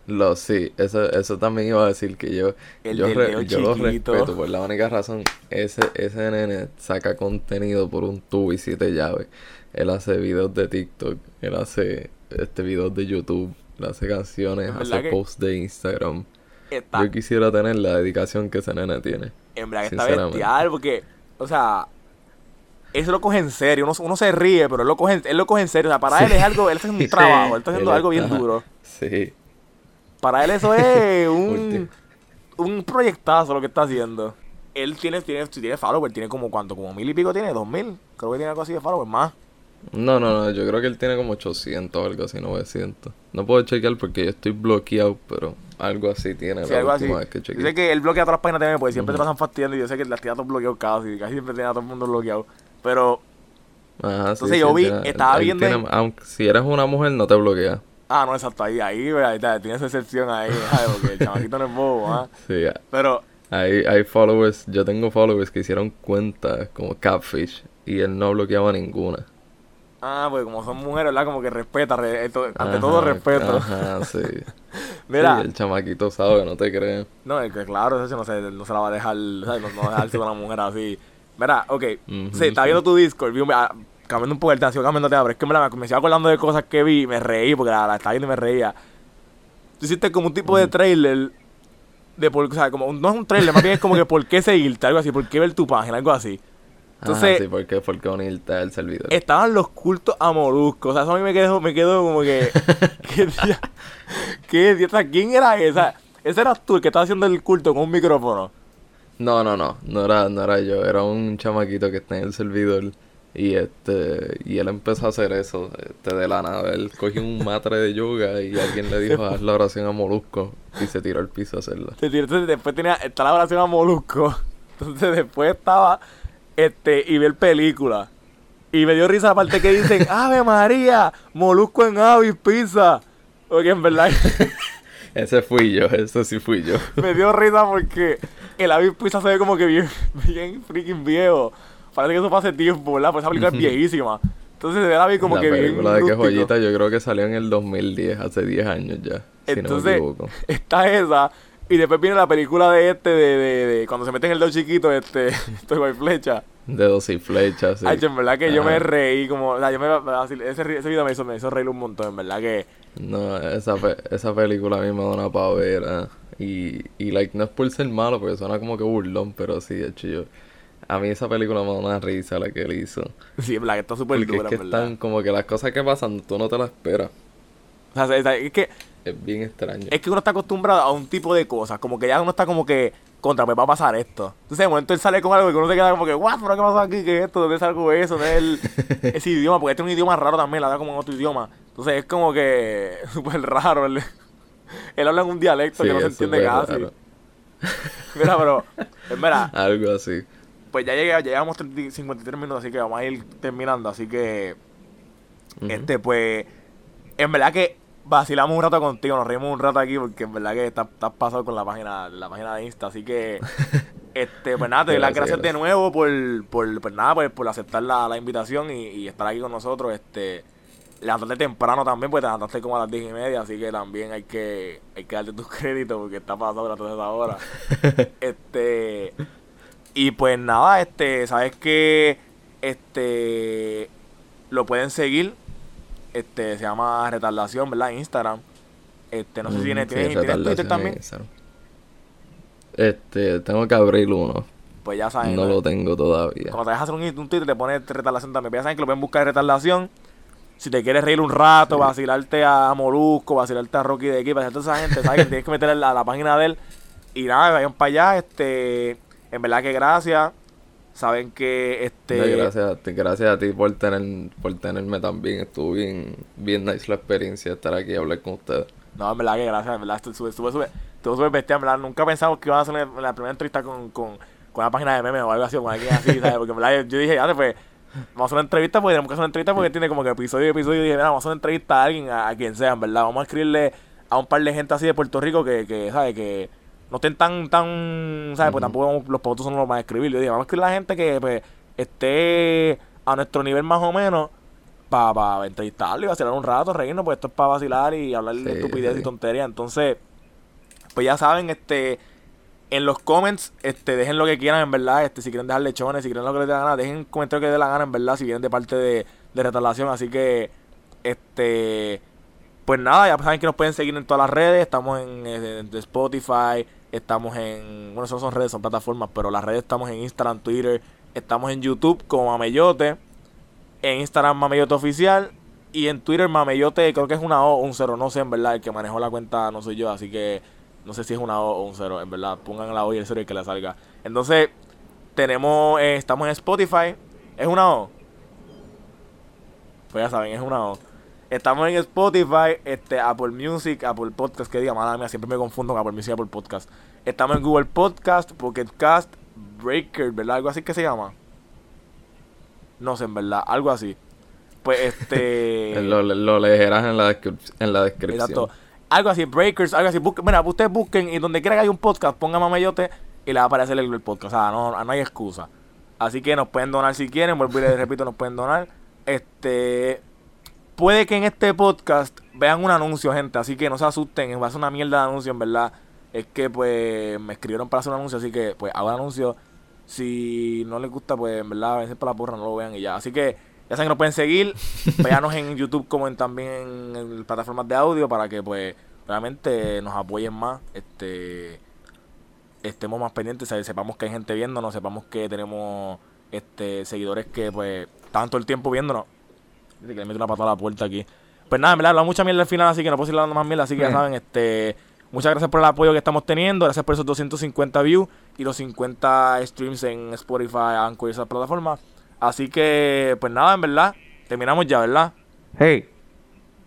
S4: Lo, sí, eso, eso también iba a decir que yo,
S1: El
S4: yo, re- yo lo respeto por la única razón. Ese, ese nene saca contenido por un tubo y siete llaves. Él hace videos de TikTok, él hace este videos de YouTube, él hace canciones, hace posts de Instagram.
S1: está
S4: Yo quisiera tener la dedicación que ese nene tiene.
S1: En verdad que está bestial porque, o sea, eso lo coge en serio. Uno, uno se ríe, pero él lo, coge, en- él lo coge en serio. O sea, para él es algo, él está haciendo un <laughs> trabajo, él está haciendo
S4: Él
S1: algo bien duro.
S4: Sí.
S1: Para él eso es <laughs> un, un proyectazo lo que está haciendo. Él tiene, tiene, tiene followers, tiene como cuánto, como mil y pico tiene, dos mil. Creo que tiene algo así de followers más.
S4: No, no, no, yo creo que él tiene como 800 o algo así, 900. No puedo chequear porque yo estoy bloqueado, pero algo así tiene
S1: Sí,
S4: la
S1: algo así.
S4: vez que
S1: Yo sé que él bloquea todas las páginas también, porque siempre
S4: Ujú.
S1: te pasan fastidiando y yo sé que las tiene todos bloqueados casi, casi siempre tiene a todo el mundo bloqueado. Pero,
S4: Ajá,
S1: Entonces
S4: sí,
S1: yo vi-
S4: tiene-
S1: estaba
S4: él
S1: viendo
S4: tiene- aunque si eres una mujer no te bloquea.
S1: Ah, no, exacto, ahí, ahí, ahí, está, tiene esa excepción ahí, <laughs> ¿sabes? porque el chamaquito no es bobo, ¿ah?
S4: Sí,
S1: Pero,
S4: hay, hay followers, yo tengo followers que hicieron cuentas como Catfish y él no bloqueaba ninguna.
S1: Ah, pues como son mujeres, ¿verdad? Como que respeta, re- esto- ante
S4: Ajá,
S1: todo respeto.
S4: Ajá, sí. <laughs>
S1: Mira,
S4: Sí, el chamaquito sabe, no te crees.
S1: no, es que claro, eso no se, no se la va a dejar, ¿sabes? No, no va a dejarse con una mujer así. Mira, ok,
S4: Ujú,
S1: sí, estaba viendo tu Discord, vi un- ah, cambiando un poco el sigo cambiando pero es que me, la- me sigo acordando de cosas que vi y me reí, porque la, la estaba viendo y me reía. Tú hiciste como un tipo de trailer, de por, o sea, como, no es un trailer, más bien es como que por qué seguirte, algo así, por qué ver tu página, algo así. Entonces-
S4: ah, sí, porque, porque unirte al servidor.
S1: estaban los cultos a Molusco. O sea, eso a mí me quedó, me quedó como que. <laughs> ¿Qué día? ¿Qué día? O sea, ¿quién era esa? Ese eras tú el que estaba haciendo el culto con un micrófono.
S4: No, no, no, no era, no era yo, era un chamaquito que está en el servidor y este, y él empezó a hacer eso, este, de la nada, él cogió un matre de yoga y alguien le dijo haz la oración a Molusco y se tiró al piso a hacerla.
S1: Entonces, después tenía. Está la oración a Molusco. <laughs> Entonces después estaba. Este. Y ver película. Y me dio risa la parte que dicen, <laughs> Ave María, Molusco en Avis Pizza. Porque en verdad <laughs>
S4: Ese fui yo, ese sí fui yo.
S1: me dio risa porque el Avis Pizza se ve como que bien, bien freaking viejo. Parece que eso fue hace tiempo, ¿verdad? Pues esa película es viejísima. Entonces se ve el Avis como
S4: la
S1: que bien.
S4: película de que joyita yo creo que salió en el 2010, hace 10 años ya, si no me
S1: Entonces,
S4: equivoco. <laughs>
S1: está esa. Y después viene la película de este, de, de, de cuando se mete en el dedo chiquito, este, <laughs> con flecha.
S4: Dedos y flechas, sí.
S1: Ay, en verdad que yo me
S4: Ajá.
S1: reí como, o sea, yo me, ese, ese video me hizo, me hizo reír un montón, en verdad que,
S4: No, esa, pe- esa película a mí me da una pavera. Y, y like, no es por ser malo, porque suena como que burlón, pero sí, de hecho yo. A mí esa película me da una risa la que él hizo.
S1: sí, en verdad que está súper
S4: Porque es
S1: dura,
S4: que
S1: verdad.
S4: están como que las cosas que pasan, tú no te las esperas.
S1: O sea, es, que,
S4: Es bien extraño.
S1: es que uno está acostumbrado a un tipo de cosas, como que ya uno está como que, contra, pues va a pasar esto. Entonces de momento él sale con algo que uno se queda como que, what, pero qué pasó aquí, qué es esto, dónde salgo eso, ¿Dónde es el, <laughs> ese idioma, porque este es un idioma raro también, la da como en otro idioma. Entonces es como que, <laughs> súper raro, él, él habla en un dialecto
S4: Sí,
S1: que no se entiende casi.
S4: raro.
S1: Mira, pero, es verdad, <laughs>
S4: Algo así.
S1: Pues ya, llegué, ya llevamos 30 53 minutos, así que vamos a ir terminando. Así que, este, pues, en verdad que vacilamos un rato contigo, nos reímos un rato aquí, porque en verdad que estás, estás pasado con la página, la página de Insta. Así que, <laughs> este, pues nada, te doy las
S4: Gracias,
S1: gracias de nuevo por, por, pues nada, pues, por aceptar la, la invitación y, y estar aquí con nosotros. Este, levantarte temprano también, pues te levantaste como a las 10 y media, así que también hay que, hay que darte tus <laughs> créditos porque está pasado a toda esa hora. <laughs> Este. Y pues nada, este, sabes que este lo pueden seguir. Este se llama retardación, ¿verdad? Instagram. Este, no sé si tiene,
S4: sí,
S1: ¿tienes, ¿tienes
S4: retardación
S1: Twitter también.
S4: Instagram. Este, tengo que abrir uno.
S1: Pues ya saben.
S4: No lo tengo todavía.
S1: Cuando te dejas hacer un, un Twitter te pones retardación también. Pues ya saben que lo pueden buscar retardación. Si te quieres reír un rato, vacilarte a Molusco, vacilarte a Rocky de aquí, vacilarte a esa gente, sabes que <laughs> tienes que meter a la, la página de él. Y nada, vayan para allá. Este, en verdad que gracias. Saben que este.
S4: No, gracias, a ti, gracias a ti por tener, por tenerme también. Estuvo bien, bien nice la experiencia estar aquí y hablar con ustedes.
S1: No, en verdad que gracias, en verdad, estuve súper, estuvo súper bestia, en verdad, nunca pensamos que iba a hacer la, la primera entrevista con, con, con una página de memes o algo así, o con alguien así, ¿sabes? Porque en verdad yo, yo dije, ya, pues, vamos a hacer una entrevista, porque tenemos que hacer una entrevista porque tiene como que episodio y episodio, y dije, mira, vamos a hacer una entrevista a alguien, a, a quien sea, en verdad, vamos a escribirle a un par de gente así de Puerto Rico que, que ¿sabes? Que no estén tan, tan, ¿sabes? Pues tampoco los pautos no los van a escribir, yo vamos a escribirle a la gente que, pues, esté a nuestro nivel más o menos, para pa entrevistarlo y vacilar un rato, reírnos, pues esto es para vacilar y hablar de
S4: Sí,
S1: estupidez
S4: sí.
S1: y tontería. Entonces, pues ya saben, este, en los comments, este, dejen lo que quieran, en verdad, este, si quieren dejar lechones, si quieren lo que les dé la gana, dejen comentarios que les dé la gana, en verdad, si vienen de parte de, de retardación, así que, este, pues nada, ya saben que nos pueden seguir en todas las redes, estamos en, en Spotify, estamos en, bueno, eso son redes, son plataformas, pero las redes estamos en Instagram, Twitter, estamos en YouTube como Mameyote, en Instagram Mameyote Oficial y en Twitter Mameyote, creo que es una O o un cero, no sé en verdad, el que manejó la cuenta no soy yo, así que no sé si es una O o un cero, en verdad, pongan la O y el cero y que le salga. Entonces, tenemos, eh, estamos en Spotify, ¿es una O? Pues ya saben, es una O. Estamos en Spotify, este, Apple Music, Apple Podcast, que diga, mala mía, siempre me confundo con Apple Music y Apple Podcast. Estamos en Google Podcast, Pocket Cast, Breaker, ¿verdad? Algo así que se llama. No sé, en verdad, algo así. Pues este. <laughs>
S4: lo, lo leerás en la, en la descripción.
S1: Exacto. Algo así, Breakers, algo así. Busquen, mira, ustedes busquen y donde quiera que haya un podcast, pongan Mameyote y le va a aparecer el, el podcast. O sea, no, no hay excusa. Así que nos pueden donar si quieren, vuelvo y les repito, nos pueden donar. este. Puede que en este podcast vean un anuncio, gente. Así que no se asusten. Va a ser una mierda de anuncio, en verdad. Es que, pues, me escribieron para hacer un anuncio. Así que, pues, hago el anuncio. Si no les gusta, pues, en verdad, a veces para la porra no lo vean y ya. Así que, ya saben que nos pueden seguir. <laughs> Véanos en YouTube como en, también en plataformas de audio para que, pues, realmente nos apoyen más. Este estemos más pendientes, sepamos que hay gente viéndonos, sepamos que tenemos este seguidores que pues todo el tiempo viéndonos. Dice que le meto una patada a la puerta aquí. Pues nada, en verdad, hablamos mucha mierda al final, así que no puedo seguir hablando más mierda, así que ya saben, este muchas gracias por el apoyo que estamos teniendo, gracias por esos 250 views y los 50 streams en Spotify, Anchor y esas plataformas. Así que, pues nada, en verdad, terminamos ya, ¿verdad?
S2: Hey.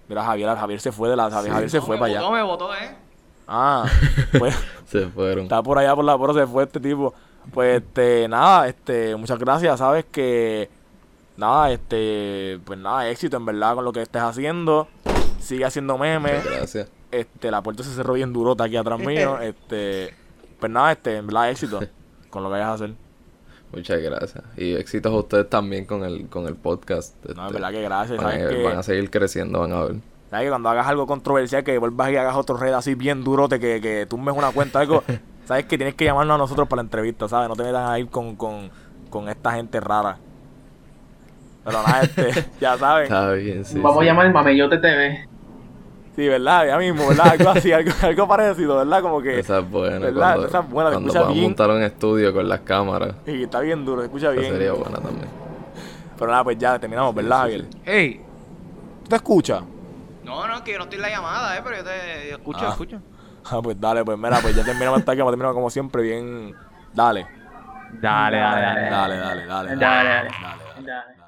S1: Mira, Javier, Javier se fue de la. Javier,
S4: Sí.
S1: Javier se fue
S2: me
S1: para allá.
S2: votó, me votó, eh.
S1: Ah, <laughs> pues.
S4: Se fueron.
S1: Está por allá por la pero se fue este tipo. Pues este, nada, este, muchas gracias, sabes que nada, este, pues nada, éxito en verdad con lo que estés haciendo. Sigue haciendo memes.
S4: Gracias.
S1: Este, la puerta se cerró bien durota aquí atrás mío. <laughs> Este, pues nada, este, en verdad éxito <laughs> con lo que vayas a hacer.
S4: Muchas gracias. Y éxitos a ustedes también con el, con el podcast.
S1: No, en
S4: Este,
S1: verdad que gracias,
S4: van,
S1: sabes
S4: a,
S1: que,
S4: van a seguir creciendo, van a ver.
S1: sabes que cuando hagas algo controversial que vuelvas y hagas otro red así bien durote que, que tumbes una cuenta algo, <laughs> sabes que tienes que llamarnos a nosotros para la entrevista, ¿sabes? No te metas a ir con, con, con esta gente rara. Pero nada, este, <laughs> <laughs> ya saben.
S4: Está bien, sí.
S3: Vamos
S4: sí.
S3: a llamar el Mamellote TV.
S1: Sí, ¿verdad? Ya mismo, ¿verdad? Algo así, <laughs> algo, algo parecido, ¿verdad? Como que.
S4: Esa es buena.
S1: ¿Verdad?
S4: Cuando,
S1: Esa es buena,
S4: cuando
S1: escucha bien.
S4: montar un estudio con las cámaras.
S1: Y está bien duro, se escucha
S4: Esa
S1: bien.
S4: sería buena también.
S1: Pero nada, pues ya terminamos, ¿verdad,
S4: Sí, sí,
S1: Javier?
S2: Hey.
S1: ¿Tú te escuchas?
S2: No, no, que yo no estoy en la llamada, eh, pero yo te yo escucho,
S1: Ah.
S2: escucho.
S1: Ah, pues dale, pues mira, pues ya terminamos hasta aquí, vamos a terminar como siempre, bien. Dale.
S2: Dale, dale, dale.
S1: Dale, dale, dale.
S3: Dale, dale.
S1: dale.
S3: Dale.